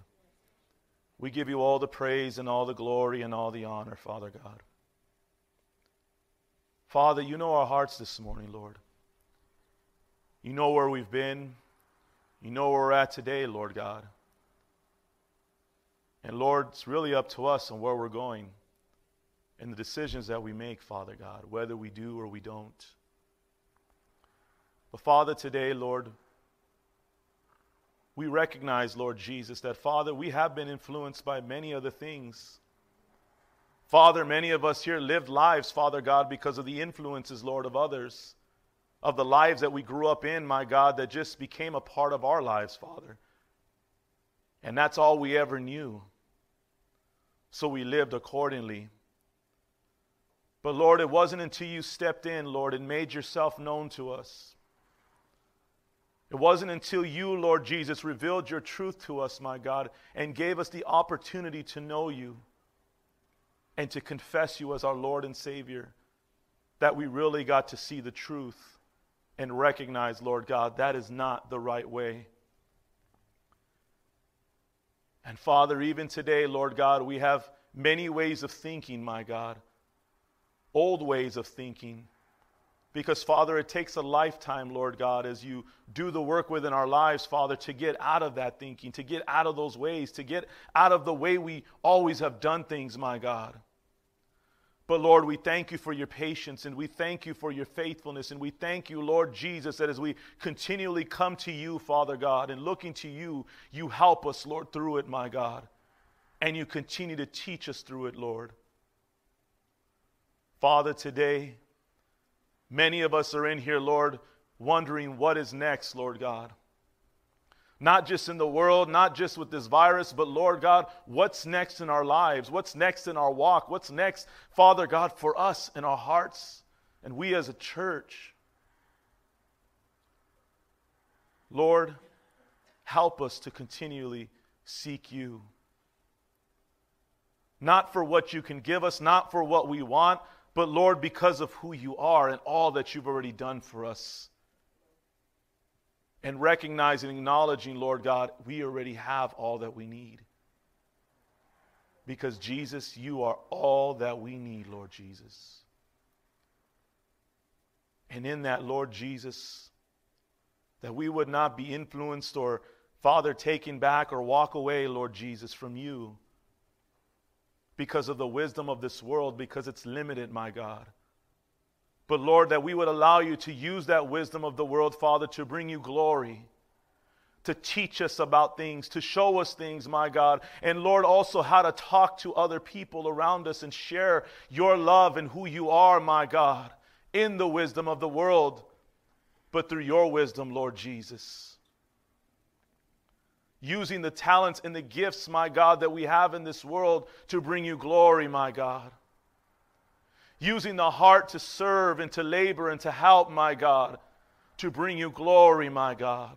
We give you all the praise and all the glory and all the honor, Father God. Father, you know our hearts this morning, Lord. You know where we've been. You know where we're at today, Lord God. And Lord, it's really up to us on where we're going and the decisions that we make, Father God, whether we do or we don't. But Father, today, Lord, we recognize, Lord Jesus, that Father, we have been influenced by many other things. Father, many of us here lived lives, Father God, because of the influences, Lord, of others, of the lives that we grew up in, my God, that just became a part of our lives, Father. And that's all we ever knew. So we lived accordingly. But Lord, it wasn't until you stepped in, Lord, and made yourself known to us. It wasn't until you, Lord Jesus, revealed your truth to us, my God, and gave us the opportunity to know you and to confess you as our Lord and Savior, that we really got to see the truth and recognize, Lord God, that is not the right way. And Father, even today, Lord God, we have many ways of thinking, my God, old ways of thinking. Because, Father, it takes a lifetime, Lord God, as you do the work within our lives, Father, to get out of that thinking, to get out of those ways, to get out of the way we always have done things, my God. But Lord, we thank you for your patience and we thank you for your faithfulness. And we thank you, Lord Jesus, that as we continually come to you, Father God, and looking to you, you help us, Lord, through it, my God. And you continue to teach us through it, Lord. Father, today, many of us are in here, Lord, wondering what is next, Lord God. Not just in the world, not just with this virus, but Lord God, what's next in our lives? What's next in our walk? What's next, Father God, for us in our hearts and we as a church? Lord, help us to continually seek you. Not for what you can give us, not for what we want, but Lord, because of who you are and all that you've already done for us and recognizing and acknowledging, Lord God, we already have all that we need. Because, Jesus, you are all that we need, Lord Jesus. And in that, Lord Jesus, that we would not be influenced or, Father, taken back or walk away, Lord Jesus, from you because of the wisdom of this world, because it's limited, my God. But Lord, that we would allow you to use that wisdom of the world, Father, to bring you glory, to teach us about things, to show us things, my God. And Lord, also how to talk to other people around us and share your love and who you are, my God, in the wisdom of the world, but through your wisdom, Lord Jesus. Using the talents and the gifts, my God, that we have in this world to bring you glory, my God using the heart to serve and to labor and to help, my God, to bring you glory, my God.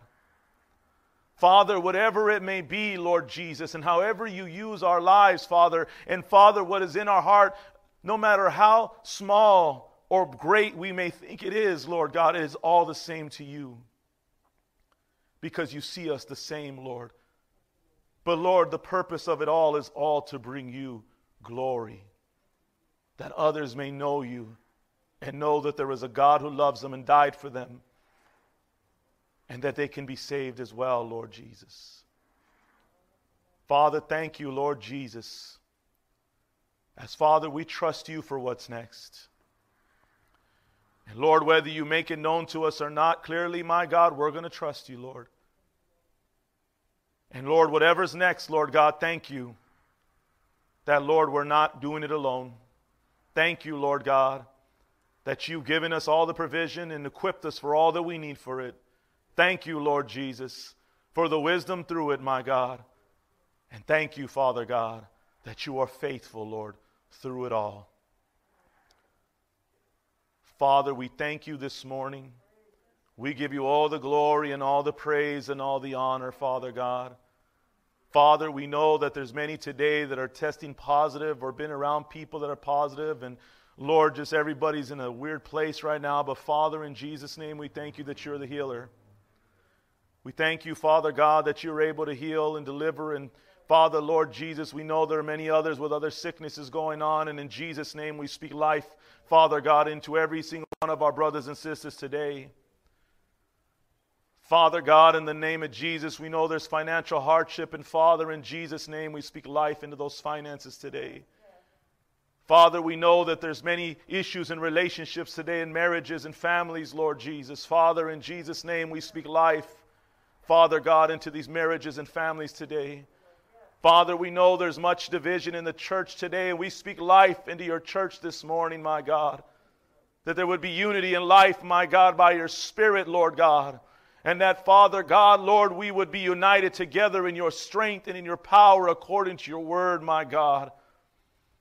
Father, whatever it may be, Lord Jesus, and however you use our lives, Father, and Father, what is in our heart, no matter how small or great we may think it is, Lord God, it is all the same to you. Because you see us the same, Lord. But Lord, the purpose of it all is all to bring you glory that others may know you and know that there is a God who loves them and died for them, and that they can be saved as well, Lord Jesus. Father, thank you, Lord Jesus. As Father, we trust you for what's next. And Lord, whether you make it known to us or not clearly, my God, we're going to trust you, Lord. And Lord, whatever's next, Lord God, thank you that, Lord, we're not doing it alone. Thank you, Lord God, that you've given us all the provision and equipped us for all that we need for it. Thank you, Lord Jesus, for the wisdom through it, my God. And thank you, Father God, that you are faithful, Lord, through it all. Father, we thank you this morning. We give you all the glory and all the praise and all the honor, Father God. Father, we know that there's many today that are testing positive or been around people that are positive and Lord, just everybody's in a weird place right now, but Father, in Jesus' name, we thank you that you're the healer. We thank you, Father God, that you're able to heal and deliver. And Father, Lord Jesus, we know there are many others with other sicknesses going on. And in Jesus' name, we speak life, Father God, into every single one of our brothers and sisters today. Father God, in the name of Jesus, we know there's financial hardship. And Father, in Jesus' name, we speak life into those finances today. Father, we know that there's many issues in relationships today in marriages and families, Lord Jesus. Father, in Jesus' name, we speak life, Father God, into these marriages and families today. Father, we know there's much division in the church today, and we speak life into your church this morning, my God. That there would be unity in life, my God, by your Spirit, Lord God. And that, Father God, Lord, we would be united together in your strength and in your power according to your word, my God,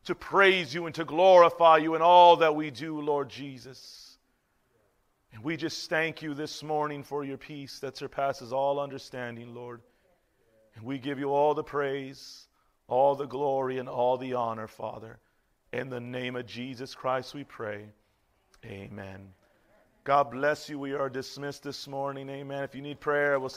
to praise you and to glorify you in all that we do, Lord Jesus. And we just thank you this morning for your peace that surpasses all understanding, Lord. And we give you all the praise, all the glory, and all the honor, Father. In the name of Jesus Christ, we pray. Amen. God bless you. We are dismissed this morning. Amen. If you need prayer, we'll